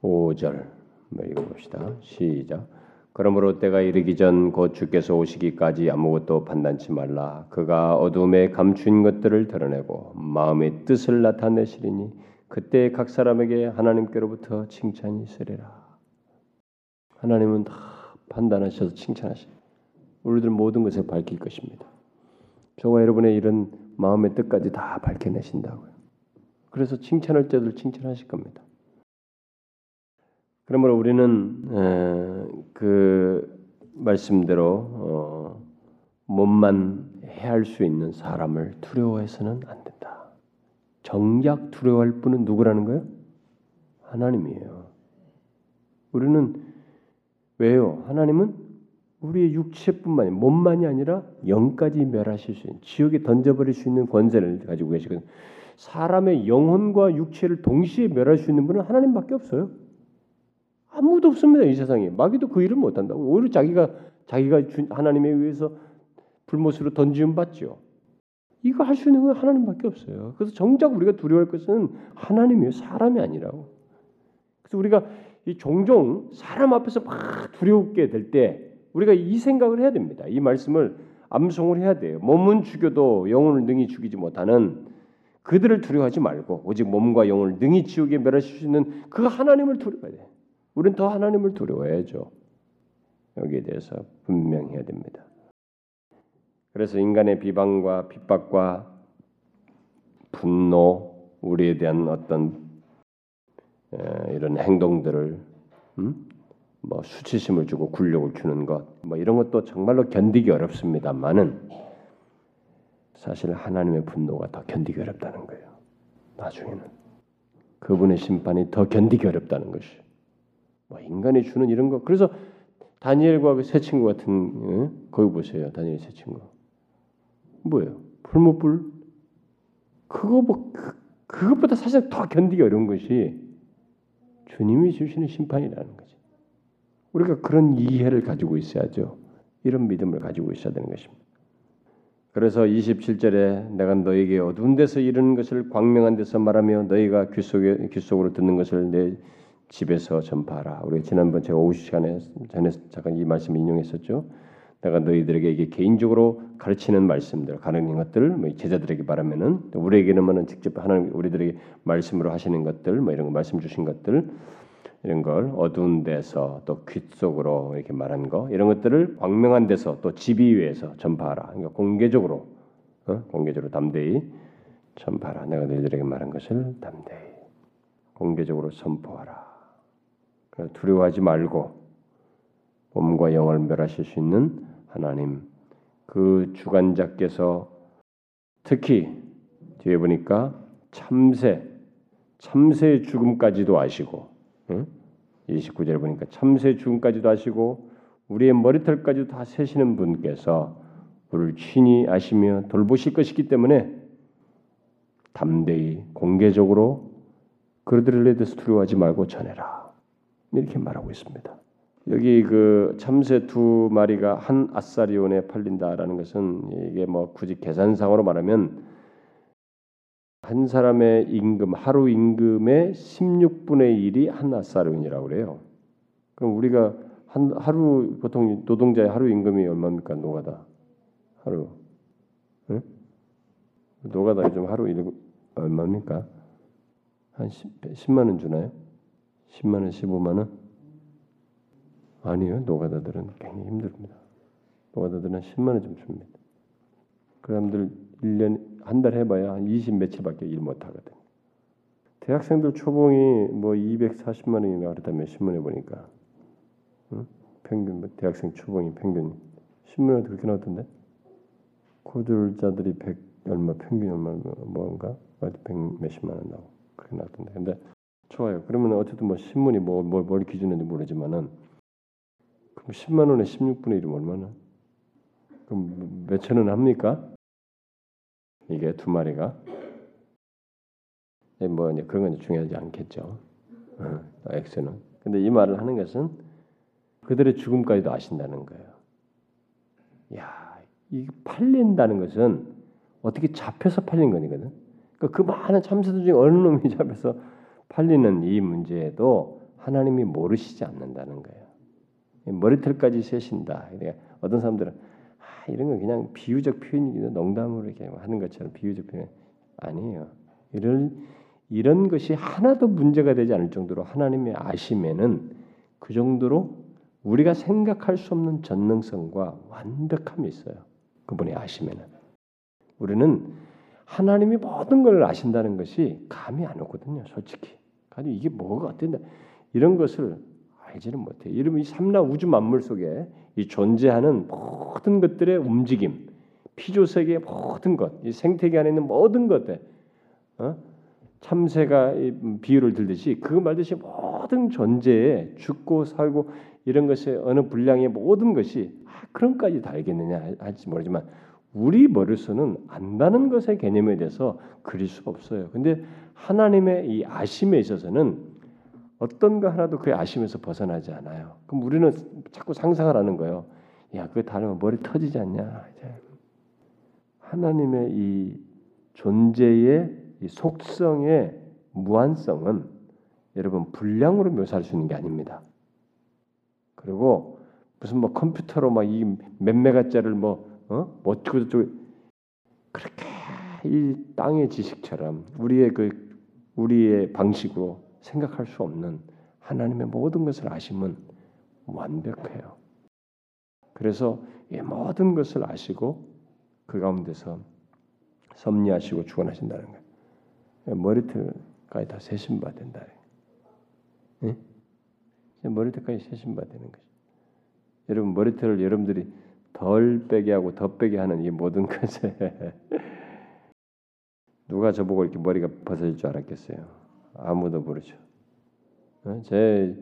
Speaker 1: 5절 뭐 읽어봅시다. 시작. 그러므로 때가 이르기 전 곧 주께서 오시기까지 아무것도 판단치 말라. 그가 어둠에 감춘 것들을 드러내고 마음의 뜻을 나타내시리니 그때 각 사람에게 하나님께로부터 칭찬이 있으리라. 하나님은 다 판단하셔서 칭찬하시. 우리들 모든 것을 밝힐 것입니다. 저와 여러분의 이런 마음의 뜻까지 다 밝혀내신다고요. 그래서 칭찬할 때들 칭찬하실 겁니다. 그러므로 우리는 그 말씀대로 어, 몸만 해할 수 있는 사람을 두려워해서는 안 된다. 정작 두려워할 분은 누구라는 거예요? 하나님이에요. 우리는 왜요? 하나님은 우리의 육체뿐만이 몸만이 아니라 영까지 멸하실 수 있는 지옥에 던져버릴 수 있는 권세를 가지고 계시거든요. 사람의 영혼과 육체를 동시에 멸할 수 있는 분은 하나님밖에 없어요. 아무도 없습니다 이 세상에 마귀도 그 일을 못 한다고 오히려 자기가 자기가 하나님에 의해서 불못으로 던지움 받죠. 이거 할 수 있는 건 하나님밖에 없어요. 그래서 정작 우리가 두려워할 것은 하나님이에요. 사람이 아니라고. 그래서 우리가 이 종종 사람 앞에서 막 두려우게 될 때 우리가 이 생각을 해야 됩니다. 이 말씀을 암송을 해야 돼요. 몸은 죽여도 영혼을 능히 죽이지 못하는 그들을 두려워하지 말고 오직 몸과 영혼을 능히 지옥에 멸하실 수 있는 그 하나님을 두려워해야 돼. 우리는 더 하나님을 두려워해야죠. 여기에 대해서 분명해야 됩니다. 그래서 인간의 비방과 핍박과 분노, 우리에 대한 어떤 이런 행동들을 음? 뭐 수치심을 주고 굴욕을 주는 것, 뭐 이런 것도 정말로 견디기 어렵습니다만은 사실 하나님의 분노가 더 견디기 어렵다는 거예요. 나중에는 그분의 심판이 더 견디기 어렵다는 것이. 뭐 인간이 주는 이런 거. 그래서 다니엘과 그 새 친구 같은 예? 거기 보세요. 다니엘 새 친구. 뭐예요? 풀무불. 그거 뭐 그, 그것보다 사실 더 견디기 어려운 것이 주님이 주시는 심판이라는 거지. 우리가 그런 이해를 가지고 있어야죠. 이런 믿음을 가지고 있어야 되는 것입니다. 그래서 27절에 내가 너에게 어두운 데서 이르는 것을 광명한 데서 말하며 너희가 귀 속에 귀 속으로 듣는 것을 내 집에서 전파하라. 우리 지난번 제가 오후 시간에 전에 잠깐 이 말씀 인용했었죠. 내가 너희들에게 이게 개인적으로 가르치는 말씀들, 가르치는 것들, 뭐 제자들에게 말하면은 우리에게는 직접 하나님 우리들에게 말씀으로 하시는 것들, 뭐 이런 거 말씀 주신 것들 이런 걸 어두운 데서 또 귀 속으로 이렇게 말한 거 이런 것들을 광명한 데서 또 지비 위에서 전파하라. 그러니까 공개적으로 어? 공개적으로 담대히 전파하라. 내가 너희들에게 말한 것을 담대히 공개적으로 선포하라. 두려워하지 말고 몸과 영을 멸하실 수 있는 하나님 그 주관자께서 특히 뒤에 보니까 참새 참새의 죽음까지도 아시고 응? 29절에 보니까 참새 죽음까지도 아시고 우리의 머리털까지도 다 세시는 분께서 우리를 친히 아시며 돌보실 것이기 때문에 담대히 공개적으로 그들에 대해서 두려워하지 말고 전해라 이렇게 말하고 있습니다. 여기 그 참새 두 마리가 한 아사리온에 팔린다라는 것은 이게 뭐 굳이 계산상으로 말하면 한 사람의 임금 하루 임금의 16분의 1이 한 아사리온이라고 그래요. 그럼 우리가 한 하루 보통 노동자의 하루 임금이 얼마입니까? 노가다 하루 응? 노가다 요즘 하루 일 얼마입니까? 한 10, 10 만 원 주나요? 10만 원, 15만 원? 아니요. 노가다들은 굉장히 힘듭니다. 노가다들은 10만 원 좀 줍니다. 그 사람들 1년 한 달 해봐야 한 20 며칠밖에 일 못 하거든. 대학생들 초봉이 뭐 240만 원이나 그렇다면 신문에 보니까 응? 평균 뭐 대학생 초봉이 평균 신문에 그렇게 나왔던데 고졸자들이 100 얼마 평균 얼마 뭔가 백 몇십만 원 나오고 그렇게 나왔던데 근데 좋아요. 그러면 어쨌든 뭐 신문이 뭐뭘 뭘 기준인지 모르지만은 10만 원에 16분의 1이면 얼마나? 그럼 몇천 원 합니까? 이게 두 마리가 뭐 그런 건 중요하지 않겠죠. 어, X는 근데 이 말을 하는 것은 그들의 죽음까지도 아신다는 거예요. 야, 이 팔린다는 것은 어떻게 잡혀서 팔린 거거든. 그러니까 그 많은 참새들 중에 어느 놈이 잡혀서 팔리는 이 문제에도 하나님이 모르시지 않는다는 거예요. 머리털까지 세신다. 그러니까 어떤 사람들은 아, 이런 건 그냥 비유적 표현이기도 농담으로 이렇게 하는 것처럼 비유적 표현 아니에요. 이런 이런 것이 하나도 문제가 되지 않을 정도로 하나님의 아심에는 그 정도로 우리가 생각할 수 없는 전능성과 완벽함이 있어요. 그분의 아심에는 우리는 하나님이 모든 걸 아신다는 것이 감이 안 오거든요. 솔직히. 아니 이게 뭐가 어땠나 이런 것을 알지는 못해. 이러면 이 삼라 우주 만물 속에 이 존재하는 모든 것들의 움직임, 피조 세계의 모든 것, 이 생태계 안에 있는 모든 것들, 어? 참새가 비유를 들듯이 그 말듯이 모든 존재에 죽고 살고 이런 것의 어느 분량의 모든 것이 아, 그런까지 다 알겠느냐 할지 모르지만 우리 머릿속은 안다는 것의 개념에 대해서 그릴 수가 없어요. 근데 하나님의 이 아심에 있어서는 어떤 거 하나도 그 아심에서 벗어나지 않아요. 그럼 우리는 자꾸 상상을 하는 거예요. 야, 그거 다르면 머리 터지지 않냐? 하나님의 이 존재의 이 속성의 무한성은 여러분 분량으로 묘사할 수 있는 게 아닙니다. 그리고 무슨 뭐 컴퓨터로 막 이 몇 메가짜리를 뭐 어? 뭐 어쩌고 저쩌고 그렇게 이 땅의 지식처럼 우리의 그 우리의 방식으로 생각할 수 없는 하나님의 모든 것을 아심은 완벽해요. 그래서 이 모든 것을 아시고 그 가운데서 섭리하시고 주관하신다는 거예요. 머리털까지 다 세신 바 된다. 예? 머리털까지 세신 바 되는 거죠. 여러분 머리털을 여러분들이 덜 빼게 하고 더 빼게 하는 이 모든 것에 누가 저보고 이렇게 머리가 벗어질 줄 알았겠어요. 아무도 모르죠. 어? 제,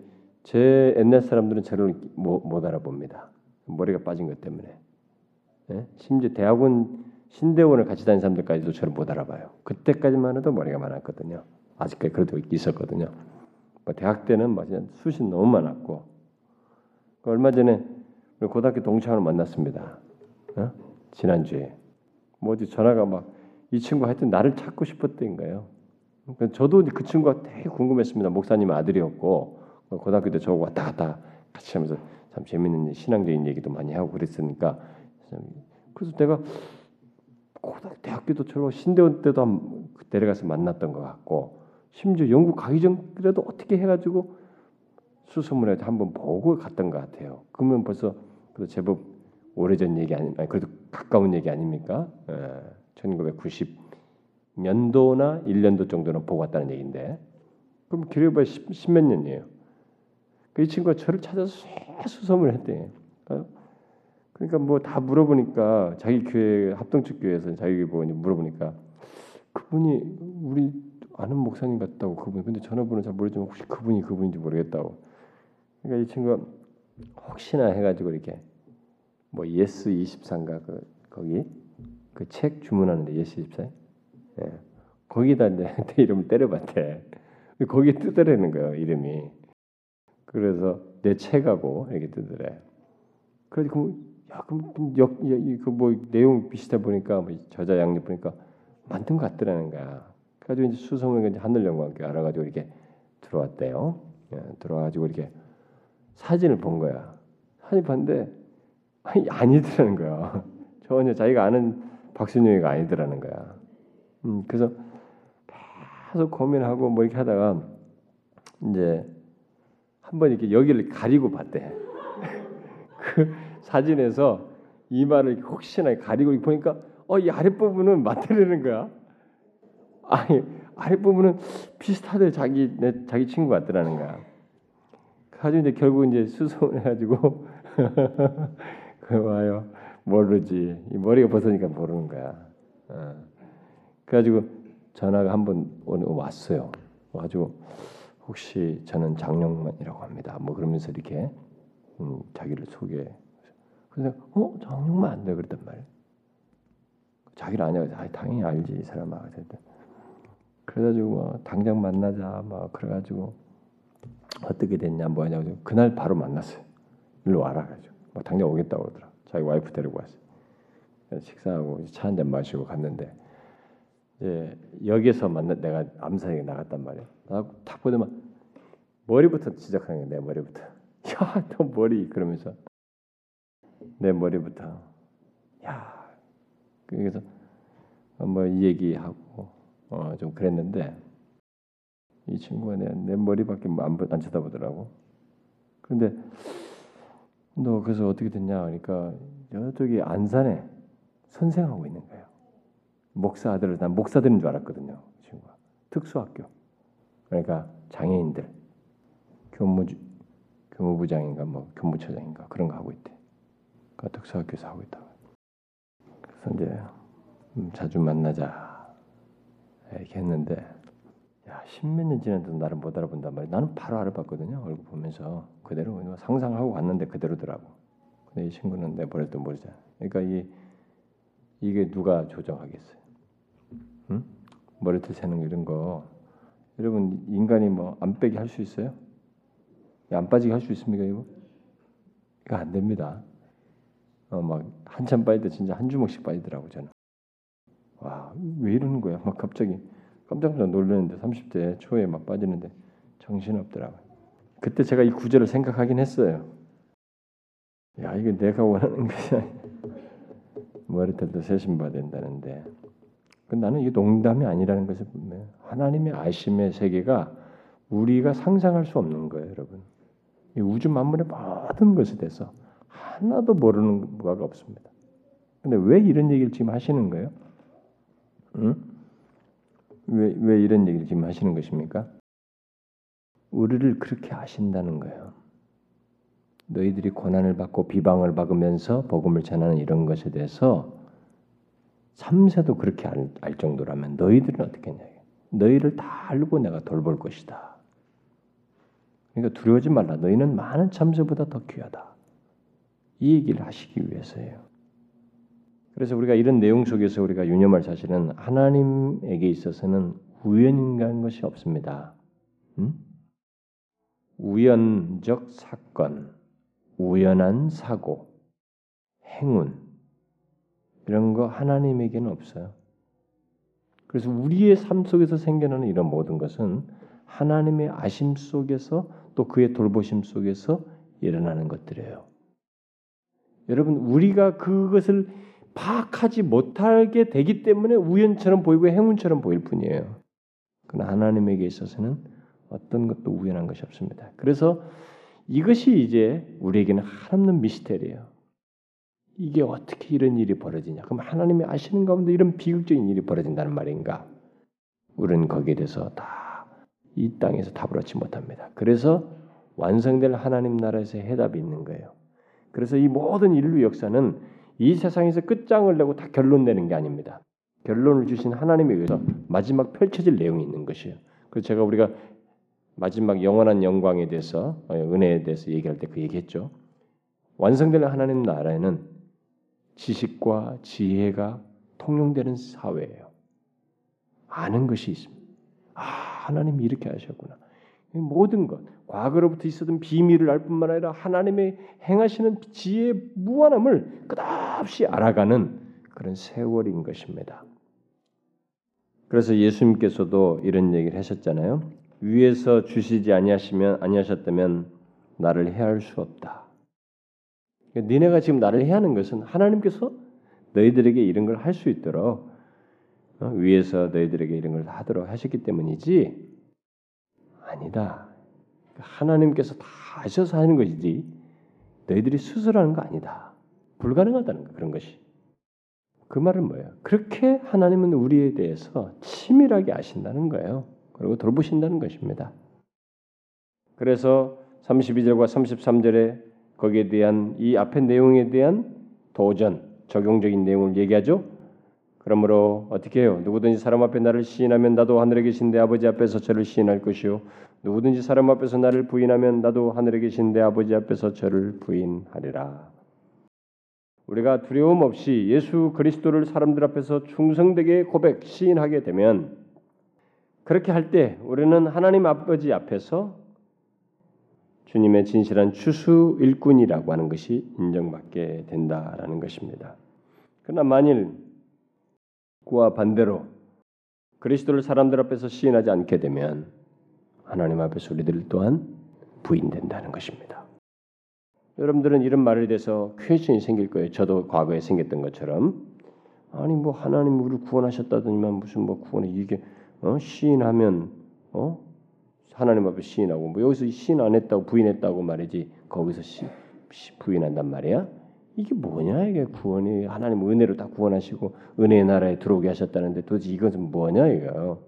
Speaker 1: 제 옛날 사람들은 저를 못, 못 알아봅니다. 머리가 빠진 것 때문에. 예? 심지어 대학원 신대원을 같이 다닌 사람들까지도 저를 못 알아봐요. 그때까지만 해도 머리가 많았거든요. 아직까지 그래도 있었거든요. 뭐 대학 때는 막 수시 너무 많았고 얼마 전에 고등학교 동창을 만났습니다. 어? 지난주에 뭐 어디 전화가 막 이 친구 하여튼 나를 찾고 싶었던 거예요. 그러니까 저도 그 친구가 되게 궁금했습니다. 목사님 아들이었고 고등학교 때 저하고 왔다 갔다 같이 하면서 참 재밌는 신앙적인 얘기도 많이 하고 그랬으니까 그래서 내가 고등학교 대학교도 저로 신대원 때도 내려가서 만났던 것 같고 심지어 영국 가기 전 그래도 어떻게 해가지고 수소문에 한번 보고 갔던 것 같아요. 그러면 벌써 그 제법 오래전 얘기 아니, 아니 그래도 가까운 얘기 아닙니까? 예, 1990 년도나 1년도 정도는 보고 왔다는 얘기인데 그럼 길어봐야 십몇 년이에요. 그이 친구가 저를 찾아서 수소문을 했대. 어? 그러니까 뭐 다 물어보니까 자기 교회 합동측 교회에서 자기 보고 물어보니까 그분이 우리 아는 목사님 같다고 그분 근데 전화번호 잘 모르지만 혹시 그분이 그분인지 모르겠다고. 그러니까 이 친구가 혹시나 해가지고 이렇게 뭐 예스 24인가 그 거기 그 책 주문하는데 예스 24. 예. 거기다 내, 내 이름을 때려봤대. 거기에 뜨더라는 거예요 이름이. 그래서 내 책하고 이렇게 뜨더래. 그래서 야 그럼 역그뭐 내용 비슷해 보니까 뭐 저자 약력 보니까 만든 것 같더라는 거야. 그래가지고 이제 수성을 이제 함께 알아가지고 이렇게 들어왔대요. 예, 들어와가지고 이렇게 사진을 본 거야. 사진 봤는데 아니, 아니더라는 거야. 전혀 자기가 아는 박순영이가 아니더라는 거야. 음, 그래서 계속 고민하고 뭐 이렇게 하다가 이제 한 번 이렇게 여기를 가리고 봤대. 그 사진에서 이마를 혹시나 가리고 보니까 어 이 아랫부분은 맞다라는 거야. 아니 아랫부분은 비슷하대 자기 내 자기 친구 같더라는 거야. 가지고 이제 결국 이제 수소문 해가지고 그 와요 모르지 이 머리가 벗으니까 모르는 거야. 어. 그래가지고 전화가 한 번 왔어요. 와가지고 혹시 저는 장영만이라고 합니다. 뭐 그러면서 이렇게 음, 자기를 소개. 그래서 어 장영만 안돼 그랬단 말이야. 자기를 아냐? 아, 당연히 알지 이 사람아. 그래가지고 뭐 당장 만나자 막 그래가지고 어떻게 됐냐 뭐냐고 그날 바로 만났어요. 일로 와라 가지고 뭐 당장 오겠다고 그러더라. 자기 와이프 데리고 왔어요. 식사하고 차 한 잔 마시고 갔는데 이제 여기서 만나 내가 암사에 나갔단 말이야. 나딱 보더만 머리부터 지적하는 거야 내 머리부터. 야 너 머리 그러면서 내 머리부터 야 그래서 뭐이 얘기하고 어 좀 그랬는데 이 친구가 내, 내 머리밖에 뭐 안, 안 쳐다보더라고. 그런데 너 그래서 어떻게 됐냐 그러니까 저쪽이 안산에 선생하고 있는 거예요. 목사 아들을 난 목사들인 줄 알았거든요. 친구가 특수학교 그러니까 장애인들 교무 교무부장인가 뭐 교무처장인가 그런 거 하고 있대. 그 특수학교에서 하고 있다. 그래서 이제 음, 자주 만나자 이렇게 했는데 야 십몇 년 지났도 나를 못 알아본단 말이야. 나는 바로 알아봤거든요. 얼굴 보면서 그대로 상상하고 왔는데 그대로더라고. 근데 이 친구는 내 버려도 모르잖아. 그러니까 이 이게 누가 조정하겠어요? 응? 머리털 새는 이런 거 여러분 인간이 뭐 안 빼게 할수 있어요? 안 빠지게 할 수 있습니까 이거? 이거 안 됩니다. 어, 막 한참 빠지다 진짜 한 주먹씩 빠지더라고 저는. 와, 왜 이러는 거야? 막 갑자기 깜짝깜짝 놀랐는데 30대 초에 막 빠지는데 정신 없더라고요. 그때 제가 이 구절을 생각하긴 했어요. 야, 이게 내가 원하는 것이 아니야. 머리털도 세심받야 된다는데 그 나는 이게 농담이 아니라는 것을 하나님의 아심의 세계가 우리가 상상할 수 없는 거예요, 여러분. 이 우주 만물의 모든 것에 대해서 하나도 모르는 바가 없습니다. 근데 왜 이런 얘기를 지금 하시는 거예요? 응? 왜, 왜 이런 얘기를 지금 하시는 것입니까? 우리를 그렇게 아신다는 거예요. 너희들이 고난을 받고 비방을 받으면서 복음을 전하는 이런 것에 대해서 참새도 그렇게 알, 알 정도라면 너희들은 어떻게 했냐? 너희를 다 알고 내가 돌볼 것이다. 그러니까 두려워하지 말라. 너희는 많은 참새보다 더 귀하다. 이 얘기를 하시기 위해서예요. 그래서 우리가 이런 내용 속에서 우리가 유념할 사실은 하나님에게 있어서는 우연인간 것이 없습니다. 음? 우연적 사건, 우연한 사고, 행운 이런 거 하나님에게는 없어요. 그래서 우리의 삶 속에서 생겨나는 이런 모든 것은 하나님의 아심 속에서 또 그의 돌보심 속에서 일어나는 것들이에요. 여러분 우리가 그것을 파악하지 못하게 되기 때문에 우연처럼 보이고 행운처럼 보일 뿐이에요. 그러나 하나님에게 있어서는 어떤 것도 우연한 것이 없습니다. 그래서 이것이 이제 우리에게는 한없는 미스테리예요. 이게 어떻게 이런 일이 벌어지냐? 그럼 하나님이 아시는 가운데 이런 비극적인 일이 벌어진다는 말인가? 우리는 거기에 대해서 다 이 땅에서 답을 얻지 못합니다. 그래서 완성될 하나님 나라에서 해답이 있는 거예요. 그래서 이 모든 인류 역사는 이 세상에서 끝장을 내고 다 결론 내는 게 아닙니다. 결론을 주신 하나님에 의해서 마지막 펼쳐질 내용이 있는 것이에요. 그래서 제가 우리가 마지막 영원한 영광에 대해서 어, 은혜에 대해서 얘기할 때 그 얘기했죠. 완성되는 하나님 나라에는 지식과 지혜가 통용되는 사회예요. 아는 것이 있습니다. 아 하나님이 이렇게 하셨구나. 모든 것 과거로부터 있었던 비밀을 알 뿐만 아니라 하나님의 행하시는 지혜의 무한함을 끝없이 알아가는 그런 세월인 것입니다. 그래서 예수님께서도 이런 얘기를 하셨잖아요. 위에서 주시지 아니하시면 아니하셨다면 나를 해할 수 없다. 그러니까 니네가 지금 나를 해하는 것은 하나님께서 너희들에게 이런 걸 할 수 있도록 어, 위에서 너희들에게 이런 걸 하도록 하셨기 때문이지 아니다. 하나님께서 다 하셔서 하는 것이지 너희들이 스스로 하는 거 아니다. 불가능하다는 거 그런 것이. 그 말은 뭐예요? 그렇게 하나님은 우리에 대해서 치밀하게 아신다는 거예요. 그리고 돌보신다는 것입니다. 그래서 32절과 33절에 거기에 대한 이 앞의 내용에 대한 도전, 적용적인 내용을 얘기하죠. 그러므로 어떻게 해요? 누구든지 사람 앞에 나를 시인하면 나도 하늘에 계신 내 아버지 앞에서 저를 시인할 것이요. 누구든지 사람 앞에서 나를 부인하면 나도 하늘에 계신 내 아버지 앞에서 저를 부인하리라. 우리가 두려움 없이 예수 그리스도를 사람들 앞에서 충성되게 고백 시인하게 되면 그렇게 할 때 우리는 하나님 아버지 앞에서 주님의 진실한 추수 일꾼이라고 하는 것이 인정받게 된다라는 것입니다. 그러나 만일 그와 반대로 그리스도를 사람들 앞에서 시인하지 않게 되면 하나님 앞에서 우리들 또한 부인된다는 것입니다. 여러분들은 이런 말에 대해서 퀘션이 생길 거예요. 저도 과거에 생겼던 것처럼 아니 뭐 하나님 우리를 구원하셨다더니만 무슨 뭐 구원에 이게 어? 시인하면 어? 하나님 앞에 시인하고 뭐 여기서 시인 안 했다고 부인했다고 말이지 거기서 시, 시 부인한단 말이야? 이게 뭐냐 이게 구원이 하나님 은혜로 다 구원하시고 은혜의 나라에 들어오게 하셨다는데 도대체 이것은 뭐냐 이거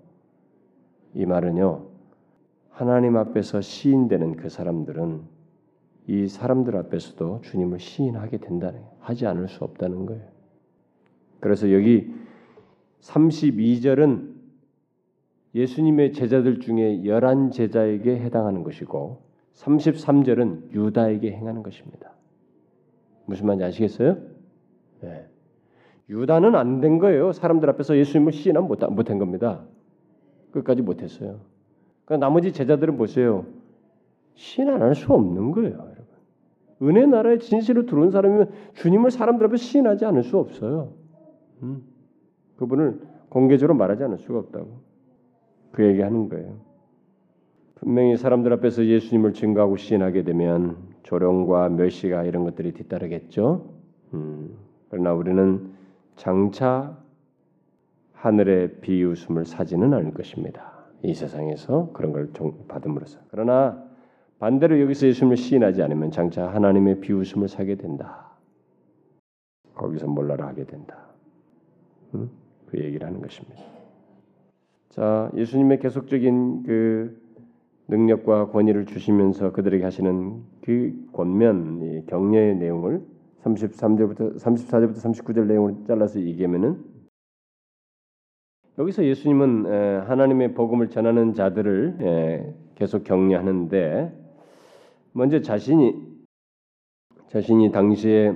Speaker 1: 이 말은요 하나님 앞에서 시인되는 그 사람들은 이 사람들 앞에서도 주님을 시인하게 된다는 하지 않을 수 없다는 거예요. 그래서 여기 32절은 예수님의 제자들 중에 열한 제자에게 해당하는 것이고 33절은 유다에게 행하는 것입니다. 무슨 말인지 아시겠어요? 네. 유다는 안 된 거예요. 사람들 앞에서 예수님을 시인하면 못한 겁니다. 끝까지 못했어요. 그러니까 나머지 제자들은 보세요. 시인 안 할 수 없는 거예요, 여러분. 은혜 나라에 진실로 들어온 사람이면 주님을 사람들 앞에 시인하지 않을 수 없어요. 음. 그분을 공개적으로 말하지 않을 수가 없다고. 그 얘기하는 거예요. 분명히 사람들 앞에서 예수님을 증거하고 시인하게 되면 조롱과 멸시가 이런 것들이 뒤따르겠죠. 음, 그러나 우리는 장차 하늘의 비웃음을 사지는 않을 것입니다. 이 세상에서 그런 걸 받음으로써. 그러나 반대로 여기서 예수님을 시인하지 않으면 장차 하나님의 비웃음을 사게 된다. 거기서 몰라라 하게 된다. 음? 그 얘기를 하는 것입니다. 자, 예수님의 계속적인 그 능력과 권위를 주시면서 그들에게 하시는 그 권면, 격려의 내용을 33절부터 34절부터 39절 내용을 잘라서 얘기하면은 여기서 예수님은 하나님의 복음을 전하는 자들을 계속 격려하는데 먼저 자신이 자신이 당시에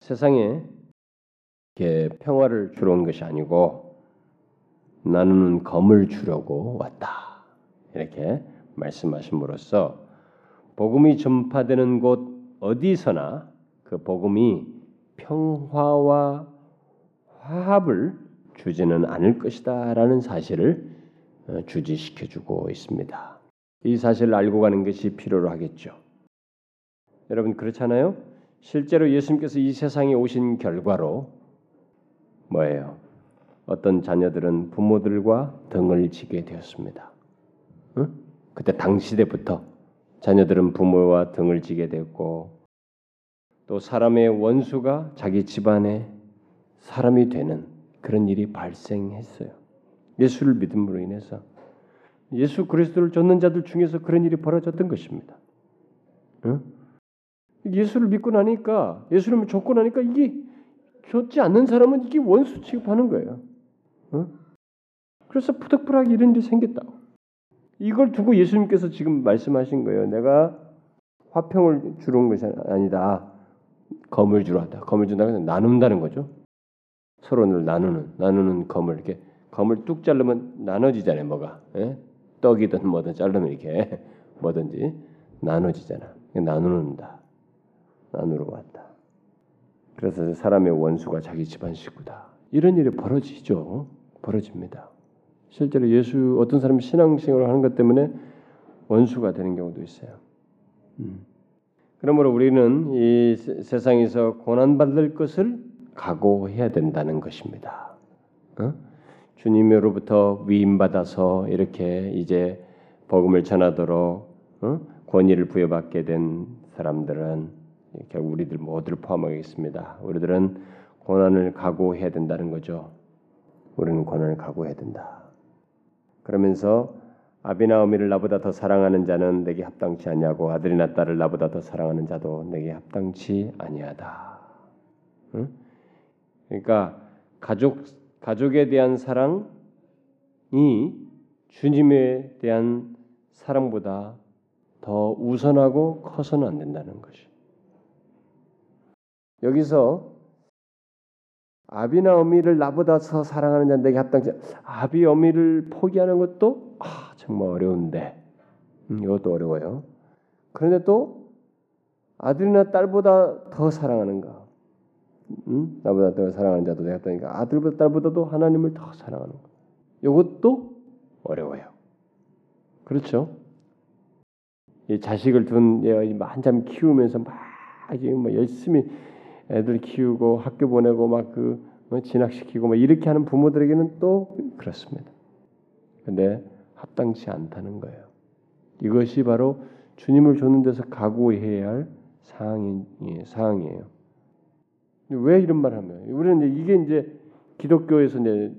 Speaker 1: 세상에 평화를 주러 온 것이 아니고 나는 검을 주려고 왔다. 이렇게 말씀하심으로써 복음이 전파되는 곳 어디서나 그 복음이 평화와 화합을 주지는 않을 것이다라는 사실을 어, 주지시켜 주고 있습니다. 이 사실을 알고 가는 것이 필요로 하겠죠. 여러분 그렇잖아요? 실제로 예수님께서 이 세상에 오신 결과로 뭐예요? 어떤 자녀들은 부모들과 등을 지게 되었습니다. 응? 그때 당시대부터 자녀들은 부모와 등을 지게 됐고 또 사람의 원수가 자기 집안의 사람이 되는 그런 일이 발생했어요. 예수를 믿음으로 인해서 예수 그리스도를 쫓는 자들 중에서 그런 일이 벌어졌던 것입니다. 응? 예수를 믿고 나니까 예수를 쫓고 나니까 이게 쫓지 않는 사람은 이게 원수 취급하는 거예요. 어? 그래서 푸득푸득 이런 일이 생겼다고. 이걸 두고 예수님께서 지금 말씀하신 거예요. 내가 화평을 온 것이 아니다. 검을 주러 왔다. 검을 준다고 해서 나눈다는 거죠. 서로를 나누는 나누는 검을 이렇게 검을 뚝 자르면 나눠지잖아요. 뭐가 예? 떡이든 뭐든 자르면 이렇게 뭐든지 나눠지잖아. 나누는다. 나누러 왔다. 그래서 사람의 원수가 자기 집안 식구다. 이런 일이 벌어지죠. 벌어집니다. 실제로 예수 어떤 사람이 신앙생활을 하는 것 때문에 원수가 되는 경우도 있어요. 음. 그러므로 우리는 이 세상에서 고난 받을 것을 각오해야 된다는 것입니다. 어? 주님으로부터 위임 받아서 이렇게 이제 복음을 전하도록 어? 권위를 부여받게 된 사람들은 결국 우리들 모두를 포함하겠습니다. 우리들은 고난을 각오해야 된다는 거죠. 우리는 고난을 각오해야 된다. 그러면서 아비나오미를 나보다 더 사랑하는 자는 내게 합당치 않냐고 아들이나 딸을 나보다 더 사랑하는 자도 내게 합당치 아니하다. 응? 그러니까 가족 가족에 대한 사랑이 주님에 대한 사랑보다 더 우선하고 커서는 안 된다는 것이. 여기서 아비나 어미를 나보다 더 사랑하는 자 내게 합당치 아비 어미를 포기하는 것도 아, 정말 어려운데 음, 이것도 어려워요. 그런데 또 아들이나 딸보다 더 사랑하는가? 응? 나보다 더 사랑하는 자도 내가 떠니까 아들보다 딸보다도 하나님을 더 사랑하는 거. 이것도 어려워요. 그렇죠? 이 자식을 둔 한참 키우면서 막 지금 뭐 열심히 애들 키우고 학교 보내고 막그 뭐 진학시키고 뭐 이렇게 하는 부모들에게는 또 그렇습니다. 근데 합당치 않다는 거예요. 이것이 바로 주님을 줬는 데서 각오해야 할 사항이, 사항이에요. 왜 이런 말을 하면? 우리는 이게 이제 기독교에서 이제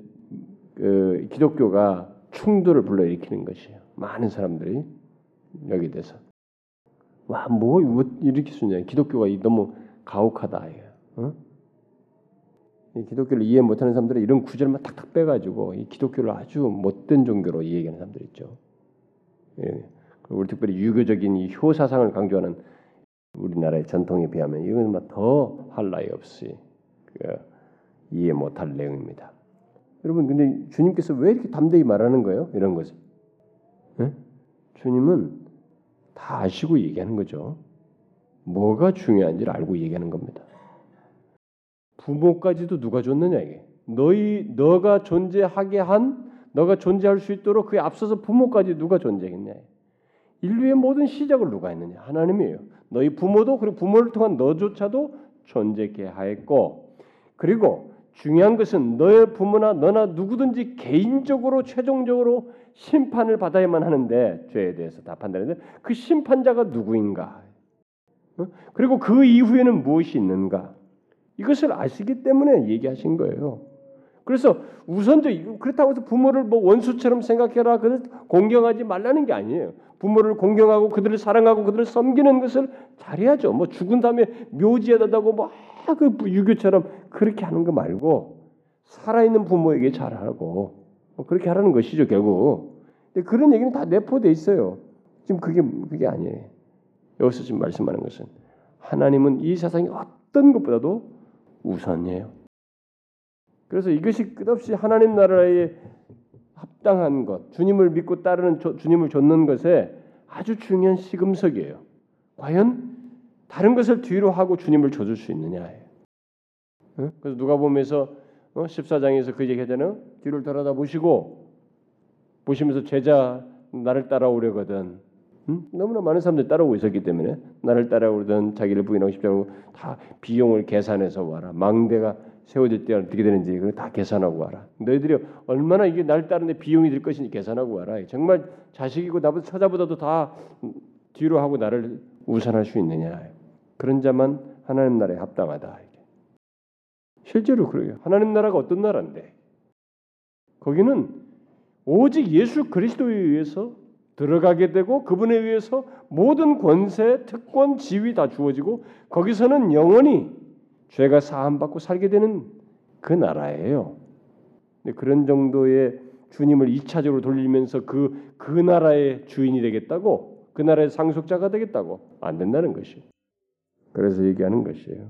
Speaker 1: 그 기독교가 충돌을 불러일으키는 것이에요. 많은 사람들이 여기 대해서 와뭐 뭐 일으킬 수 있냐? 기독교가 너무 가혹하다. 어? 이 기독교를 이해 못하는 사람들은 이런 구절만 탁탁 빼가지고 이 기독교를 아주 못된 종교로 얘기하는 사람들 있죠. 예. 우리 특별히 유교적인 이 효사상을 강조하는 우리나라의 전통에 비하면 이건 더할 나위 없이 그 이해 못할 내용입니다. 여러분 근데 주님께서 왜 이렇게 담대히 말하는 거예요? 이런 것을 네? 주님은 다 아시고 얘기하는 거죠. 뭐가 중요한지를 알고 얘기하는 겁니다. 부모까지도 누가 줬느냐 이게. 너희 너가 존재하게 한 너가 존재할 수 있도록 그에 앞서서 부모까지 누가 존재했냐. 인류의 모든 시작을 누가 했느냐? 하나님이에요. 너희 부모도 그리고 부모를 통한 너조차도 존재케 하였고 그리고 중요한 것은 너의 부모나 너나 누구든지 개인적으로 최종적으로 심판을 받아야만 하는데 죄에 대해서 다 판단하는데 그 심판자가 누구인가? 어? 그리고 그 이후에는 무엇이 있는가? 이것을 아시기 때문에 얘기하신 거예요. 그래서 우선적 그렇다고 해서 부모를 뭐 원수처럼 생각해라, 그들 공경하지 말라는 게 아니에요. 부모를 공경하고 그들을 사랑하고 그들을 섬기는 것을 잘해야죠. 뭐 죽은 다음에 묘지에다다고 뭐그 유교처럼 그렇게 하는 거 말고 살아있는 부모에게 잘하고 뭐 그렇게 하라는 것이죠 결국. 근데 그런 얘기는 다 내포돼 있어요. 지금 그게 그게 아니에요. 여기서 지금 말씀하는 것은 하나님은 이 세상의 어떤 것보다도 우선이에요. 그래서 이것이 끝없이 하나님 나라의 합당한 것, 주님을 믿고 따르는 주님을 좇는 것에 아주 중요한 시금석이에요. 과연 다른 것을 뒤로 하고 주님을 좇을 수 있느냐예요. 그래서 누가 보면서 14장에서 어? 그 얘기하잖아요. 뒤를 돌아다 보시고 보시면서 제자 나를 따라오려거든. 응? 너무나 많은 사람들이 따라오고 있었기 때문에 나를 따라오든 자기를 부인하고 싶다고 다 비용을 계산해서 와라. 망대가 세워질 때 어떻게 되는지 그걸 다 계산하고 와라. 너희들이 얼마나 이게 날 따르는데 비용이 들 것인지 계산하고 와라. 정말 자식이고 나보다 처자보다도 다 뒤로 하고 나를 우선할 수 있느냐. 그런 자만 하나님 나라에 합당하다. 실제로 그래요. 하나님 나라가 어떤 나라인데? 거기는 오직 예수 그리스도에 의해서 들어가게 되고 그분에 의해서 모든 권세, 특권, 지위 다 주어지고 거기서는 영원히 죄가 사함 받고 살게 되는 그 나라예요. 그런 정도의 주님을 2차적으로 돌리면서 그, 그 나라의 주인이 되겠다고, 그 나라의 상속자가 되겠다고 안 된다는 것이. 그래서 얘기하는 것이에요.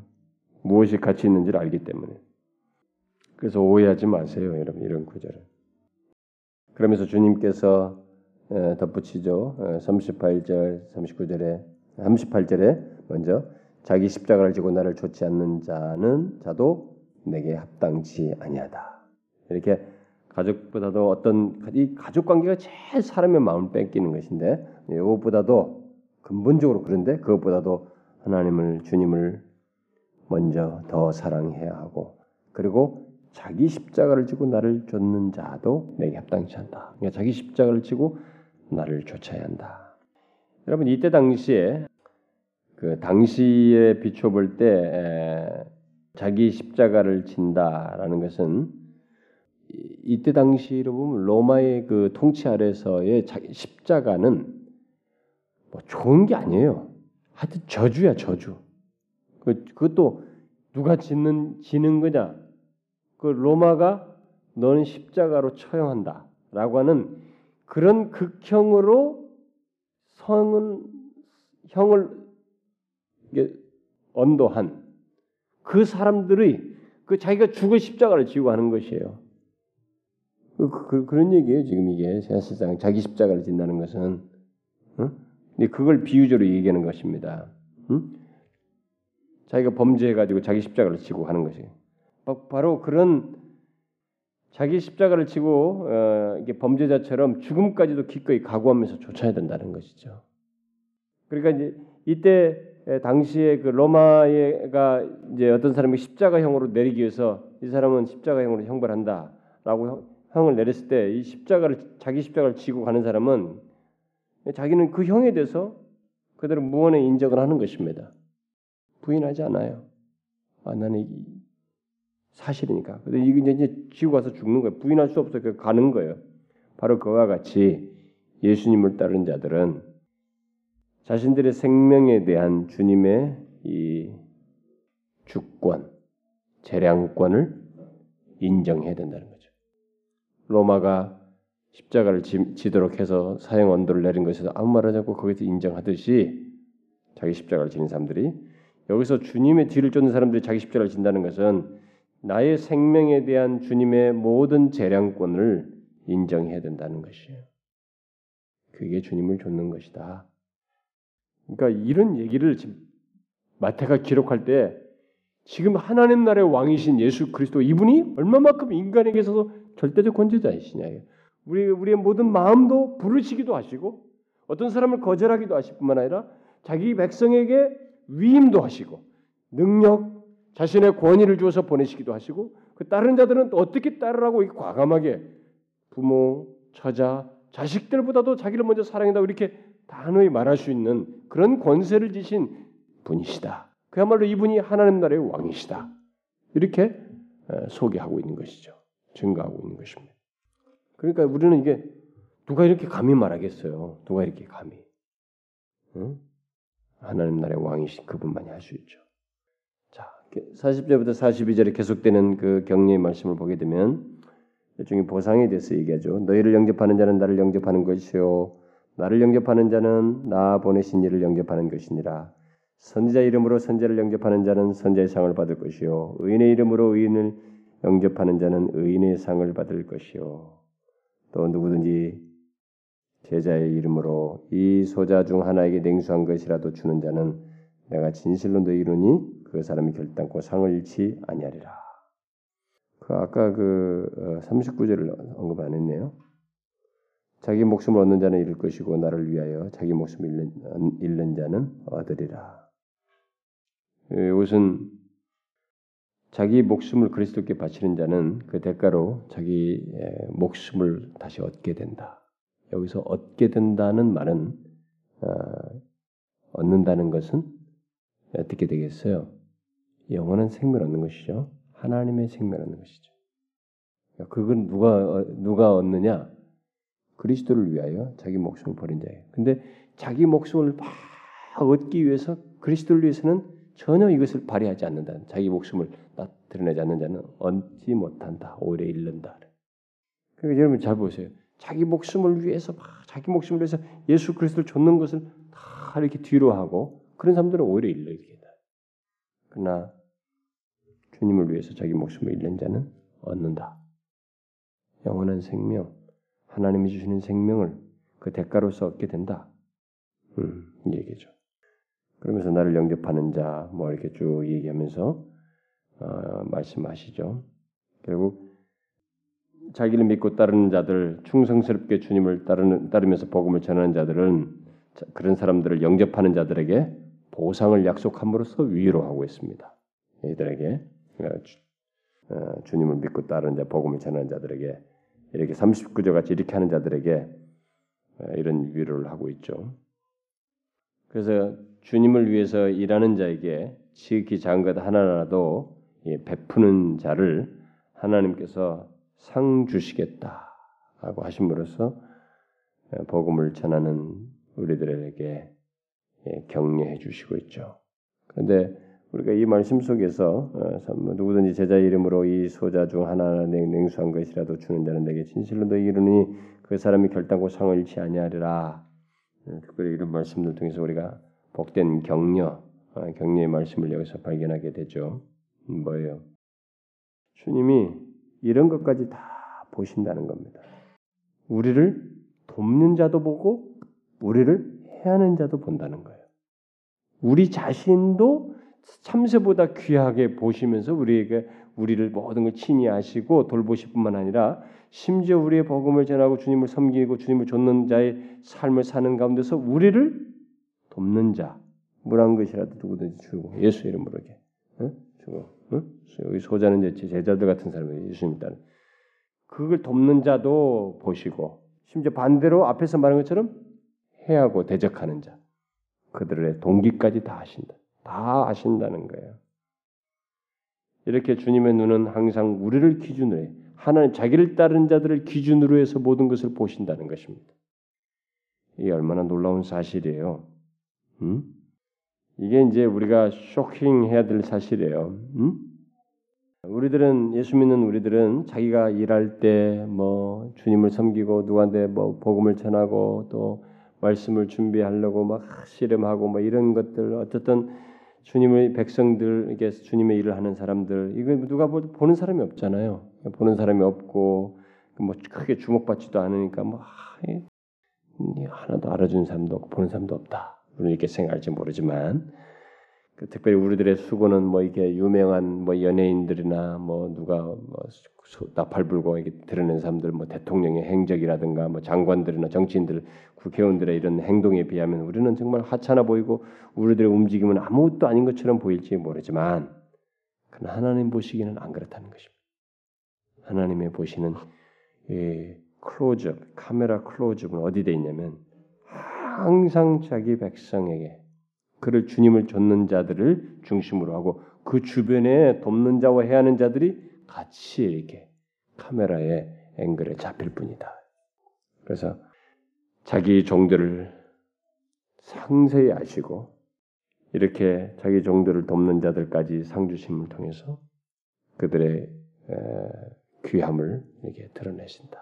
Speaker 1: 무엇이 가치 있는지를 알기 때문에. 그래서 오해하지 마세요, 여러분, 이런 구절을. 그러면서 주님께서 덧붙이죠. 38절, 39절에, 38절에 먼저 자기 십자가를 지고 나를 좇지 않는 자는 자도 내게 합당치 아니하다. 이렇게 가족보다도 어떤 이 가족 관계가 제일 사람의 마음을 뺏기는 것인데 이것보다도 근본적으로 그런데 그것보다도 하나님을 주님을 먼저 더 사랑해야 하고 그리고 자기 십자가를 지고 나를 좇는 자도 내게 합당치 않다. 그러니까 자기 십자가를 지고 나를 좇아야 한다. 여러분 이때 당시에 그 당시에 비춰볼 때 자기 십자가를 진다라는 것은 이때 당시로 보면 로마의 그 통치 아래서의 십자가는 뭐 좋은 게 아니에요. 하여튼 저주야 저주. 그 그것도 누가 짓는 지는 거냐? 그 로마가 너는 십자가로 처형한다라고 하는 그런 극형으로 성은 형을 언도한 그 사람들의 그 자기가 죽을 십자가를 지고 하는 것이에요. 그, 그, 그런 얘기예요. 지금 이게 사실상 자기 십자가를 진다는 것은 어? 근데 그걸 비유적으로 얘기하는 것입니다. 응? 자기가 범죄해가지고 자기 십자가를 지고 하는 것이 바로 그런 자기 십자가를 지고 어, 이게 범죄자처럼 죽음까지도 기꺼이 각오하면서 쫓아야 된다는 것이죠. 그러니까 이제 이때 당시에 그 로마가 이제 어떤 사람이 십자가형으로 내리기 위해서 이 사람은 십자가형으로 형벌한다라고 형을 내렸을 때 이 십자가를 자기 십자가를 지고 가는 사람은 자기는 그 형에 대해서 그대로 무언의 인정을 하는 것입니다. 부인하지 않아요. 아 나는 사실이니까. 근데 이게 이제 지고 가서 죽는 거예요. 부인할 수 없어. 그 가는 거예요. 바로 그와 같이 예수님을 따르는 자들은 자신들의 생명에 대한 주님의 이 주권, 재량권을 인정해야 된다는 거죠. 로마가 십자가를 지, 도록 해서 사형 언도를 내린 것에서 아무 말 하지 않고 거기서 인정하듯이 자기 십자가를 지는 사람들이 여기서 주님의 뒤를 쫓는 사람들이 자기 십자가를 진다는 것은 나의 생명에 대한 주님의 모든 재량권을 인정해야 된다는 것이에요. 그게 주님을 좇는 것이다. 그러니까 이런 얘기를 지금 마태가 기록할 때 지금 하나님 나라의 왕이신 예수 그리스도 이분이 얼마만큼 인간에게 있어서 절대적 권제자이시냐. 우리 우리의 모든 마음도 부르시기도 하시고 어떤 사람을 거절하기도 하실 뿐만 아니라 자기 백성에게 위임도 하시고 능력, 자신의 권위를 주어서 보내시기도 하시고 그 다른 자들은 또 어떻게 따르라고 과감하게 부모, 처자, 자식들보다도 자기를 먼저 사랑한다고 이렇게 단호히 말할 수 있는 그런 권세를 지신 분이시다. 그야말로 이분이 하나님 나라의 왕이시다. 이렇게 소개하고 있는 것이죠. 증거하고 있는 것입니다. 그러니까 우리는 이게 누가 이렇게 감히 말하겠어요? 누가 이렇게 감히? 응? 하나님 나라의 왕이신 그분만이 할 수 있죠. 자, 40절부터 42절에 계속되는 그 격려의 말씀을 보게 되면 일종의 보상에 대해서 얘기하죠. 너희를 영접하는 자는 나를 영접하는 것이요 나를 영접하는 자는 나 보내신 이를 영접하는 것이니라. 선지자 이름으로 선지자를 영접하는 자는 선지자의 상을 받을 것이요 의인의 이름으로 의인을 영접하는 자는 의인의 상을 받을 것이요 또 누구든지 제자의 이름으로 이 소자 중 하나에게 냉수한 것이라도 주는 자는 내가 진실로 너희로니 그 사람이 결단코 상을 잃지 아니하리라. 그 아까 그 39절을 어, 언급 안 했네요. 자기 목숨을 얻는 자는 잃을 것이고 나를 위하여 자기 목숨을 잃는, 잃는 자는 얻으리라. 이것은 자기 목숨을 그리스도께 바치는 자는 그 대가로 자기 목숨을 다시 얻게 된다. 여기서 얻게 된다는 말은 어, 얻는다는 것은 어떻게 되겠어요? 영원한 생명 얻는 것이죠. 하나님의 생명 얻는 것이죠. 그건 누가 누가 얻느냐? 그리스도를 위하여 자기 목숨을 버린 자예요. 근데 자기 목숨을 막 얻기 위해서 그리스도를 위해서는 전혀 이것을 발휘하지 않는다. 자기 목숨을 드러내지 않는 자는 얻지 못한다. 오히려 잃는다. 그러니까 여러분 잘 보세요. 자기 목숨을 위해서 막 자기 목숨을 위해서 예수 그리스도를 좇는 것을 다 이렇게 뒤로 하고 그런 사람들은 오히려 잃게 다 그러나 주님을 위해서 자기 목숨을 잃는 자는 얻는다. 영원한 생명, 하나님이 주시는 생명을 그 대가로서 얻게 된다. 음, 이 얘기죠. 그러면서 나를 영접하는 자, 뭐 이렇게 쭉 얘기하면서 어, 말씀하시죠. 결국 자기를 믿고 따르는 자들, 충성스럽게 주님을 따르는, 따르면서 복음을 전하는 자들은 그런 사람들을 영접하는 자들에게 보상을 약속함으로써 위로하고 있습니다. 이들에게 어, 어, 주님을 믿고 따르는 자, 복음을 전하는 자들에게 이렇게 39절 같이 이렇게 하는 자들에게 어, 이런 위로를 하고 있죠. 그래서 주님을 위해서 일하는 자에게 지극히 작은 것 하나라도 베푸는 자를 하나님께서 상 주시겠다라고 하심으로써 어, 복음을 전하는 우리들에게 예, 격려해 주시고 있죠. 그런데 우리가 이 말씀 속에서 어, 뭐 누구든지 제자 이름으로 이 소자 중 하나 냉수한 것이라도 주는 자는 내게 진실로 너희 이르니 그 사람이 결단코 상을 잃지 아니하리라. 어, 특별히 이런 말씀들 통해서 우리가 복된 격려, 격려의 말씀을 여기서 발견하게 되죠. 뭐예요? 주님이 이런 것까지 다 보신다는 겁니다. 우리를 돕는 자도 보고 우리를 해하는 자도 본다는 거예요. 우리 자신도 참새보다 귀하게 보시면서 우리에게 우리를 모든 걸 친히 아시고 돌보실 뿐만 아니라 심지어 우리의 복음을 전하고 주님을 섬기고 주님을 좇는 자의 삶을 사는 가운데서 우리를 돕는 자, 물한 것이라도 누구든지 주고 예수 이름으로 이렇게 어? 주고 어? 여기 소자는 제자들 같은 사람이 예수님 따 그걸 돕는 자도 보시고 심지어 반대로 앞에서 말한 것처럼 해하고 대적하는 자 그들의 동기까지 다 아신다. 다 아신다는 거예요. 이렇게 주님의 눈은 항상 우리를 기준으로 해. 하나님 자기를 따르는 자들을 기준으로 해서 모든 것을 보신다는 것입니다. 이게 얼마나 놀라운 사실이에요. 음? 이게 이제 우리가 쇼킹해야 될 사실이에요. 음? 우리들은 예수 믿는 우리들은 자기가 일할 때 뭐 주님을 섬기고 누구한테 뭐 복음을 전하고 또 말씀을 준비하려고 막 씨름하고 뭐 이런 것들 어쨌든 주님의 백성들에게 주님의 일을 하는 사람들 이거 누가 보는 사람이 없잖아요. 보는 사람이 없고 뭐 크게 주목받지도 않으니까 뭐 하나도 알아주는 사람도 없고 보는 사람도 없다. 이렇게 생각할지 모르지만 그 특별히 우리들의 수고는 뭐 이게 유명한 뭐 연예인들이나 뭐 누가 뭐 나팔 불고 이게 드러낸 사람들 뭐 대통령의 행적이라든가 뭐 장관들이나 정치인들 국회의원들의 이런 행동에 비하면 우리는 정말 하찮아 보이고 우리들의 움직임은 아무것도 아닌 것처럼 보일지 모르지만 그러나 하나님 보시기는 안 그렇다는 것입니다. 하나님의 보시는 이 클로즈업 카메라 클로즈업은 어디 돼 있냐면 항상 자기 백성에게 그를 주님을 좇는 자들을 중심으로 하고 그 주변에 돕는 자와 해하는 자들이 같이 이렇게 카메라의 앵글에 잡힐 뿐이다. 그래서 자기 종들을 상세히 아시고 이렇게 자기 종들을 돕는 자들까지 상주심을 통해서 그들의 귀함을 이렇게 드러내신다.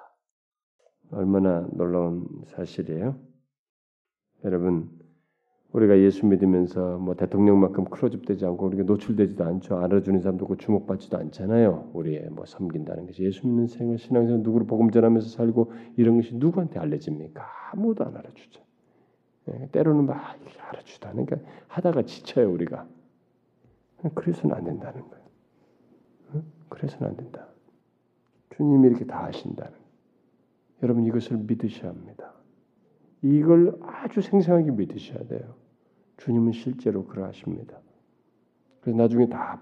Speaker 1: 얼마나 놀라운 사실이에요. 여러분 우리가 예수 믿으면서 뭐 대통령만큼 클로즈되지 않고 우리가 노출되지도 않죠. 알아주는 사람도 없고 주목받지도 않잖아요. 우리의 뭐 섬긴다는 것이 예수 믿는 생활 신앙생활 누구를 복음 전하면서 살고 이런 것이 누구한테 알려집니까? 아무도 안 알아주죠. 예, 때로는 막 알아주도 않으니까 하다가 지쳐요 우리가. 그래서는 안 된다는 거예요. 그래서는 안 된다. 주님이 이렇게 다 하신다는. 여러분 이것을 믿으셔야 합니다. 이걸 아주 생생하게 믿으셔야 돼요. 주님은 실제로 그러하십니다. 그래서 나중에 다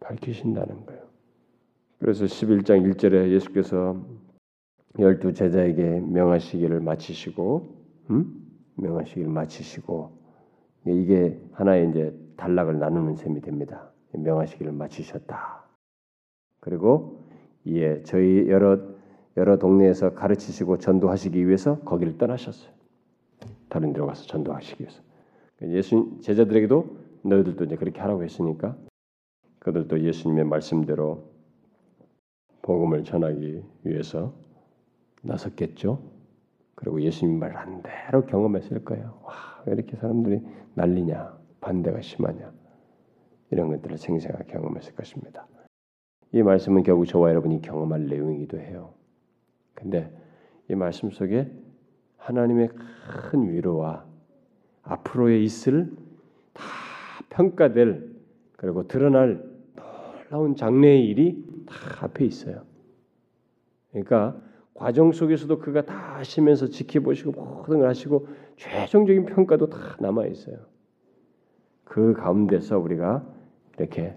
Speaker 1: 밝히신다는 거예요. 그래서 11장 1절에 예수께서 열두 제자에게 명하시기를 마치시고 음? 명하시기를 마치시고 이게 하나의 이제 단락을 나누는 셈이 됩니다. 명하시기를 마치셨다. 그리고 이에 저희 여러 여러 동네에서 가르치시고 전도하시기 위해서 거기를 떠나셨어요. 다른 데로 가서 전도하시기 위해서. 예수 제자들에게도 너희들도 이제 그렇게 하라고 했으니까 그들도 예수님의 말씀대로 복음을 전하기 위해서 나섰겠죠. 그리고 예수님 말한 대로 경험했을 거예요. 와, 왜 이렇게 사람들이 난리냐, 반대가 심하냐 이런 것들을 생생하게 경험했을 것입니다. 이 말씀은 결국 저와 여러분이 경험할 내용이기도 해요. 근데 이 말씀 속에 하나님의 큰 위로와 앞으로의 있을 다 평가될 그리고 드러날 놀라운 장래의 일이 다 앞에 있어요. 그러니까 과정 속에서도 그가 다 하시면서 지켜보시고 모든 걸 하시고 최종적인 평가도 다 남아 있어요. 그 가운데서 우리가 이렇게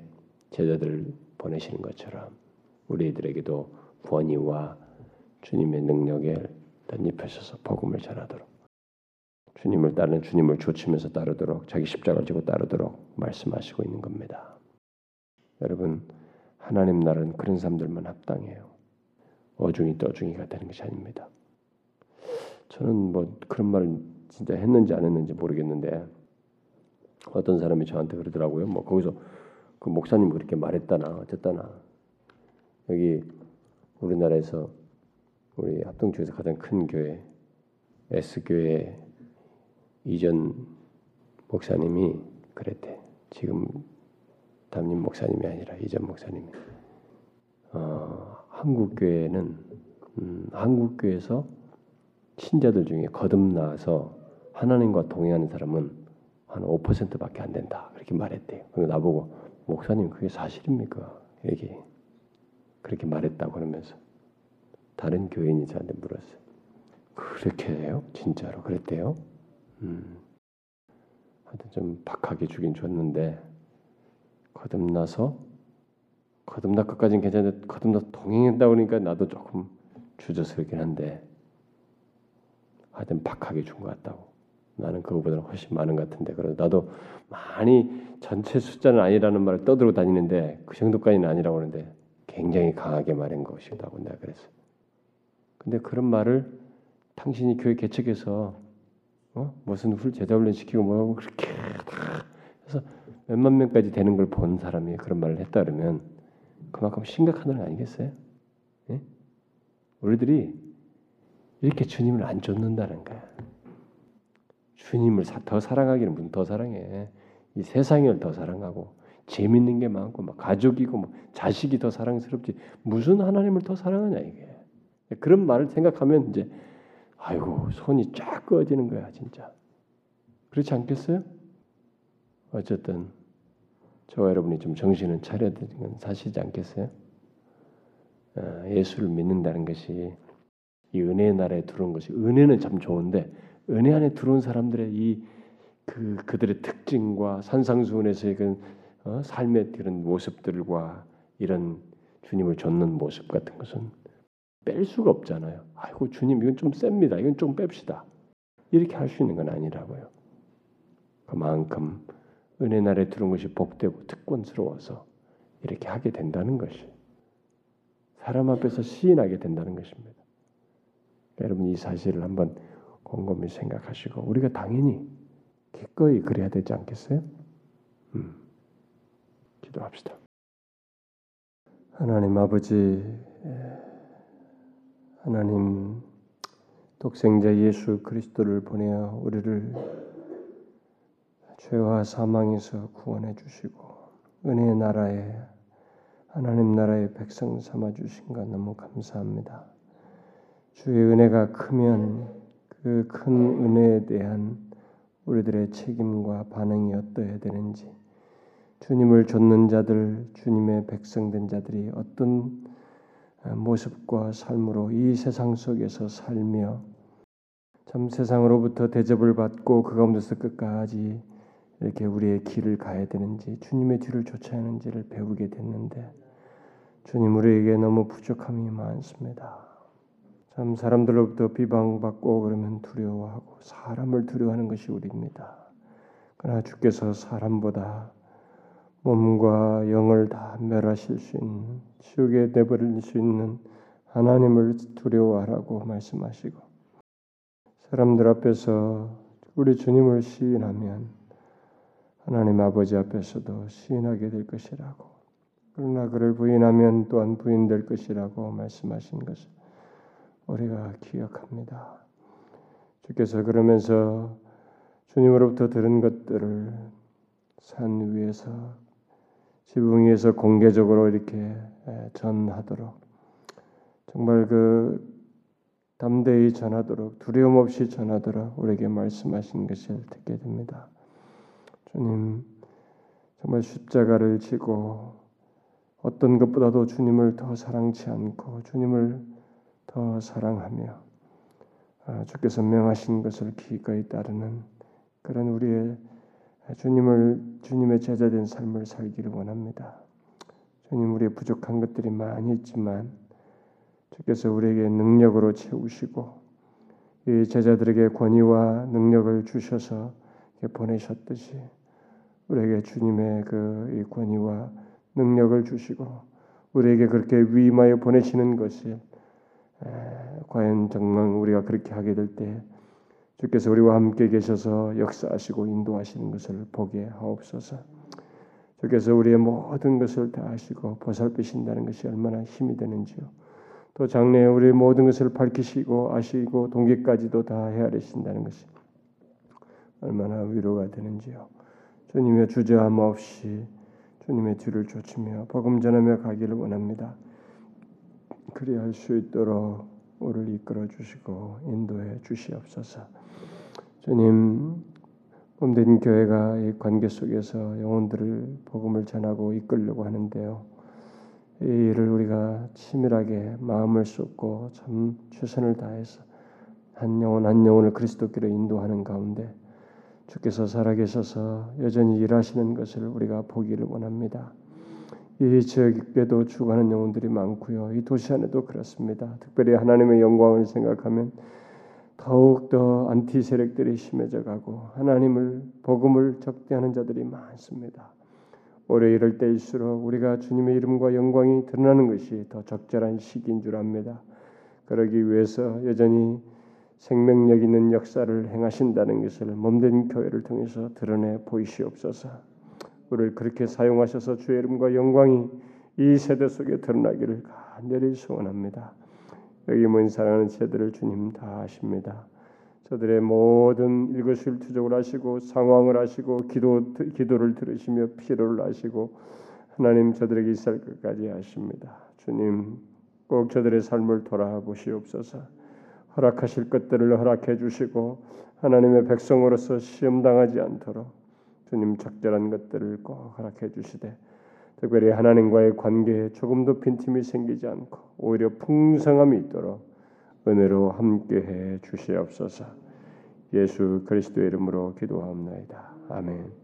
Speaker 1: 제자들을 보내시는 것처럼 우리들에게도 권위와 주님의 능력에 덧입혀서 복음을 전하도록 주님을 따르는 주님을 조치면서 따르도록 자기 십자가를 지고 따르도록 말씀하시고 있는 겁니다. 여러분 하나님 나라는 그런 사람들만 합당해요. 어중이 떠중이가 되는 것이 아닙니다. 저는 뭐 그런 말을 진짜 했는지 안 했는지 모르겠는데 어떤 사람이 저한테 그러더라고요. 뭐 거기서 그 목사님 그렇게 말했다나 어쨌다나 여기 우리나라에서 우리 합동주에서 가장 큰 교회 S 교회 이전 목사님이 그랬대. 지금 담임 목사님이 아니라 이전 목사님이 어, 한국 교회는 음, 한국 교회에서 신자들 중에 거듭나서 하나님과 동행하는 사람은 한 5%밖에 안 된다. 그렇게 말했대요. 그리고 나보고 목사님 그게 사실입니까? 얘기 그렇게 말했다고 그러면서 다른 교인이 저한테 물었어요. 그렇게 해요? 진짜로 그랬대요? 음. 하여튼 좀 박하게 주긴 줬는데 거듭나서 거듭날 것까지는 괜찮은데 거듭나 동행했다 그러니까 나도 조금 주저스럽긴 한데 하여튼 박하게 준 것 같다고 나는 그거보다는 훨씬 많은 것 같은데 그래서 나도 많이 전체 숫자는 아니라는 말을 떠들고 다니는데 그 정도까지는 아니라고 하는데 굉장히 강하게 말한 것이다고 내가 그랬어. 근데 그런 말을 당신이 교회 개척해서 어? 무슨 훌 제자 훈련 시키고 뭐하고 그렇게 다 해서 몇만 명까지 되는 걸 본 사람이 그런 말을 했다 그러면 그만큼 심각한 일 아니겠어요? 예? 우리들이 이렇게 주님을 안 쫓는다는 거야. 주님을 더 사랑하기는 무슨 더 사랑해. 이 세상을 더 사랑하고 재밌는 게 많고 막 가족이고 뭐 자식이 더 사랑스럽지 무슨 하나님을 더 사랑하냐 이게. 그런 말을 생각하면 이제 아이고 손이 쫙 꺼지는 거야 진짜. 그렇지 않겠어요? 어쨌든 저와 여러분이 좀 정신을 차려야 되는 건 사실이지 않겠어요? 어, 예수를 믿는다는 것이 이 은혜의 나라에 들어온 것이 은혜는 참 좋은데 은혜 안에 들어온 사람들의 이 그 그들의 특징과 산상수훈에서의 그 어, 삶의 그런 모습들과 이런 주님을 좇는 모습 같은 것은 뺄 수가 없잖아요. 아이고 주님 이건 좀 셉니다. 이건 좀 뺍시다. 이렇게 할 수 있는 건 아니라고요. 그만큼 은혜 날에 들어온 것이 복되고 특권스러워서 이렇게 하게 된다는 것이 사람 앞에서 시인하게 된다는 것입니다. 여러분 이 사실을 한번 곰곰이 생각하시고 우리가 당연히 기꺼이 그래야 되지 않겠어요? 음, 기도합시다. 하나님 아버지, 하나님 독생자 예수 그리스도를 보내어 우리를 죄와 사망에서 구원해 주시고 은혜의 나라에 하나님 나라의 백성 삼아 주신 것 너무 감사합니다. 주의 은혜가 크면 그 큰 은혜에 대한 우리들의 책임과 반응이 어떠해야 되는지 주님을 좇는 자들, 주님의 백성된 자들이 어떤 모습과 삶으로 이 세상 속에서 살며 참 세상으로부터 대접을 받고 그 가운데서 끝까지 이렇게 우리의 길을 가야 되는지 주님의 뒤를 쫓아야 하는지를 배우게 됐는데 주님 우리에게 너무 부족함이 많습니다. 참 사람들로부터 비방받고 그러면 두려워하고 사람을 두려워하는 것이 우리입니다. 그러나 주께서 사람보다 몸과 영을 다 멸하실 수 있는 지옥에 내버릴 수 있는 하나님을 두려워하라고 말씀하시고 사람들 앞에서 우리 주님을 시인하면 하나님 아버지 앞에서도 시인하게 될 것이라고 그러나 그를 부인하면 또한 부인될 것이라고 말씀하신 것을 우리가 기억합니다. 주께서 그러면서 주님으로부터 들은 것들을 산 위에서 지붕 위에서 공개적으로 이렇게 전하도록 정말 그 담대히 전하도록 두려움 없이 전하도록 우리에게 말씀하신 것을 듣게 됩니다. 주님 정말 십자가를 지고 어떤 것보다도 주님을 더 사랑치 않고 주님을 더 사랑하며 아, 주께서 명하신 것을 기꺼이 따르는 그런 우리의 주님을 주님의 제자된 삶을 살기를 원합니다. 주님 우리의 부족한 것들이 많이 있지만 주께서 우리에게 능력으로 채우시고 이 제자들에게 권위와 능력을 주셔서 보내셨듯이 우리에게 주님의 그 권위와 능력을 주시고 우리에게 그렇게 위임하여 보내시는 것이 과연 정말 우리가 그렇게 하게 될 때 주께서 우리와 함께 계셔서 역사하시고 인도하시는 것을 보게 하옵소서. 주께서 우리의 모든 것을 다 아시고 보살피신다는 것이 얼마나 힘이 되는지요. 또 장래에 우리의 모든 것을 밝히시고 아시고 동기까지도 다 헤아리신다는 것이 얼마나 위로가 되는지요. 주님의 주저함 없이 주님의 뒤를 쫓으며 복음 전하며 가기를 원합니다. 그리할 수 있도록 우리를 이끌어 주시고 인도해 주시옵소서. 주님 몸된 교회가 이 관계 속에서 영혼들을 복음을 전하고 이끌려고 하는데요. 이 일을 우리가 치밀하게 마음을 쏟고 참 최선을 다해서 한 영혼 한 영혼을 그리스도께로 인도하는 가운데 주께서 살아계셔서 여전히 일하시는 것을 우리가 보기를 원합니다. 이 지역에도 죽어가는 영혼들이 많고요. 이 도시 안에도 그렇습니다. 특별히 하나님의 영광을 생각하면 더욱 더 안티 세력들이 심해져 가고 하나님을 복음을 적대하는 자들이 많습니다. 올해 이럴 때일수록 우리가 주님의 이름과 영광이 드러나는 것이 더 적절한 시기인 줄 압니다. 그러기 위해서 여전히 생명력 있는 역사를 행하신다는 것을 몸된 교회를 통해서 드러내 보이시옵소서. 우리를 그렇게 사용하셔서 주의 이름과 영광이 이 세대 속에 드러나기를 간절히 소원합니다. 여기 모인 사랑하는 제들을 주님 다 아십니다. 저들의 모든 일거수일투족을 하시고 상황을 하시고 기도 기도를 들으시며 필요를 아시고 하나님 저들에게 있을 것까지 아십니다. 주님 꼭 저들의 삶을 돌아보시옵소서. 허락하실 것들을 허락해 주시고 하나님의 백성으로서 시험 당하지 않도록 주님 적절한 것들을 꼭 허락해 주시되 특별히 하나님과의 관계에 조금도 빈틈이 생기지 않고 오히려 풍성함이 있도록 은혜로 함께해 주시옵소서. 예수 그리스도의 이름으로 기도하옵나이다. 아멘.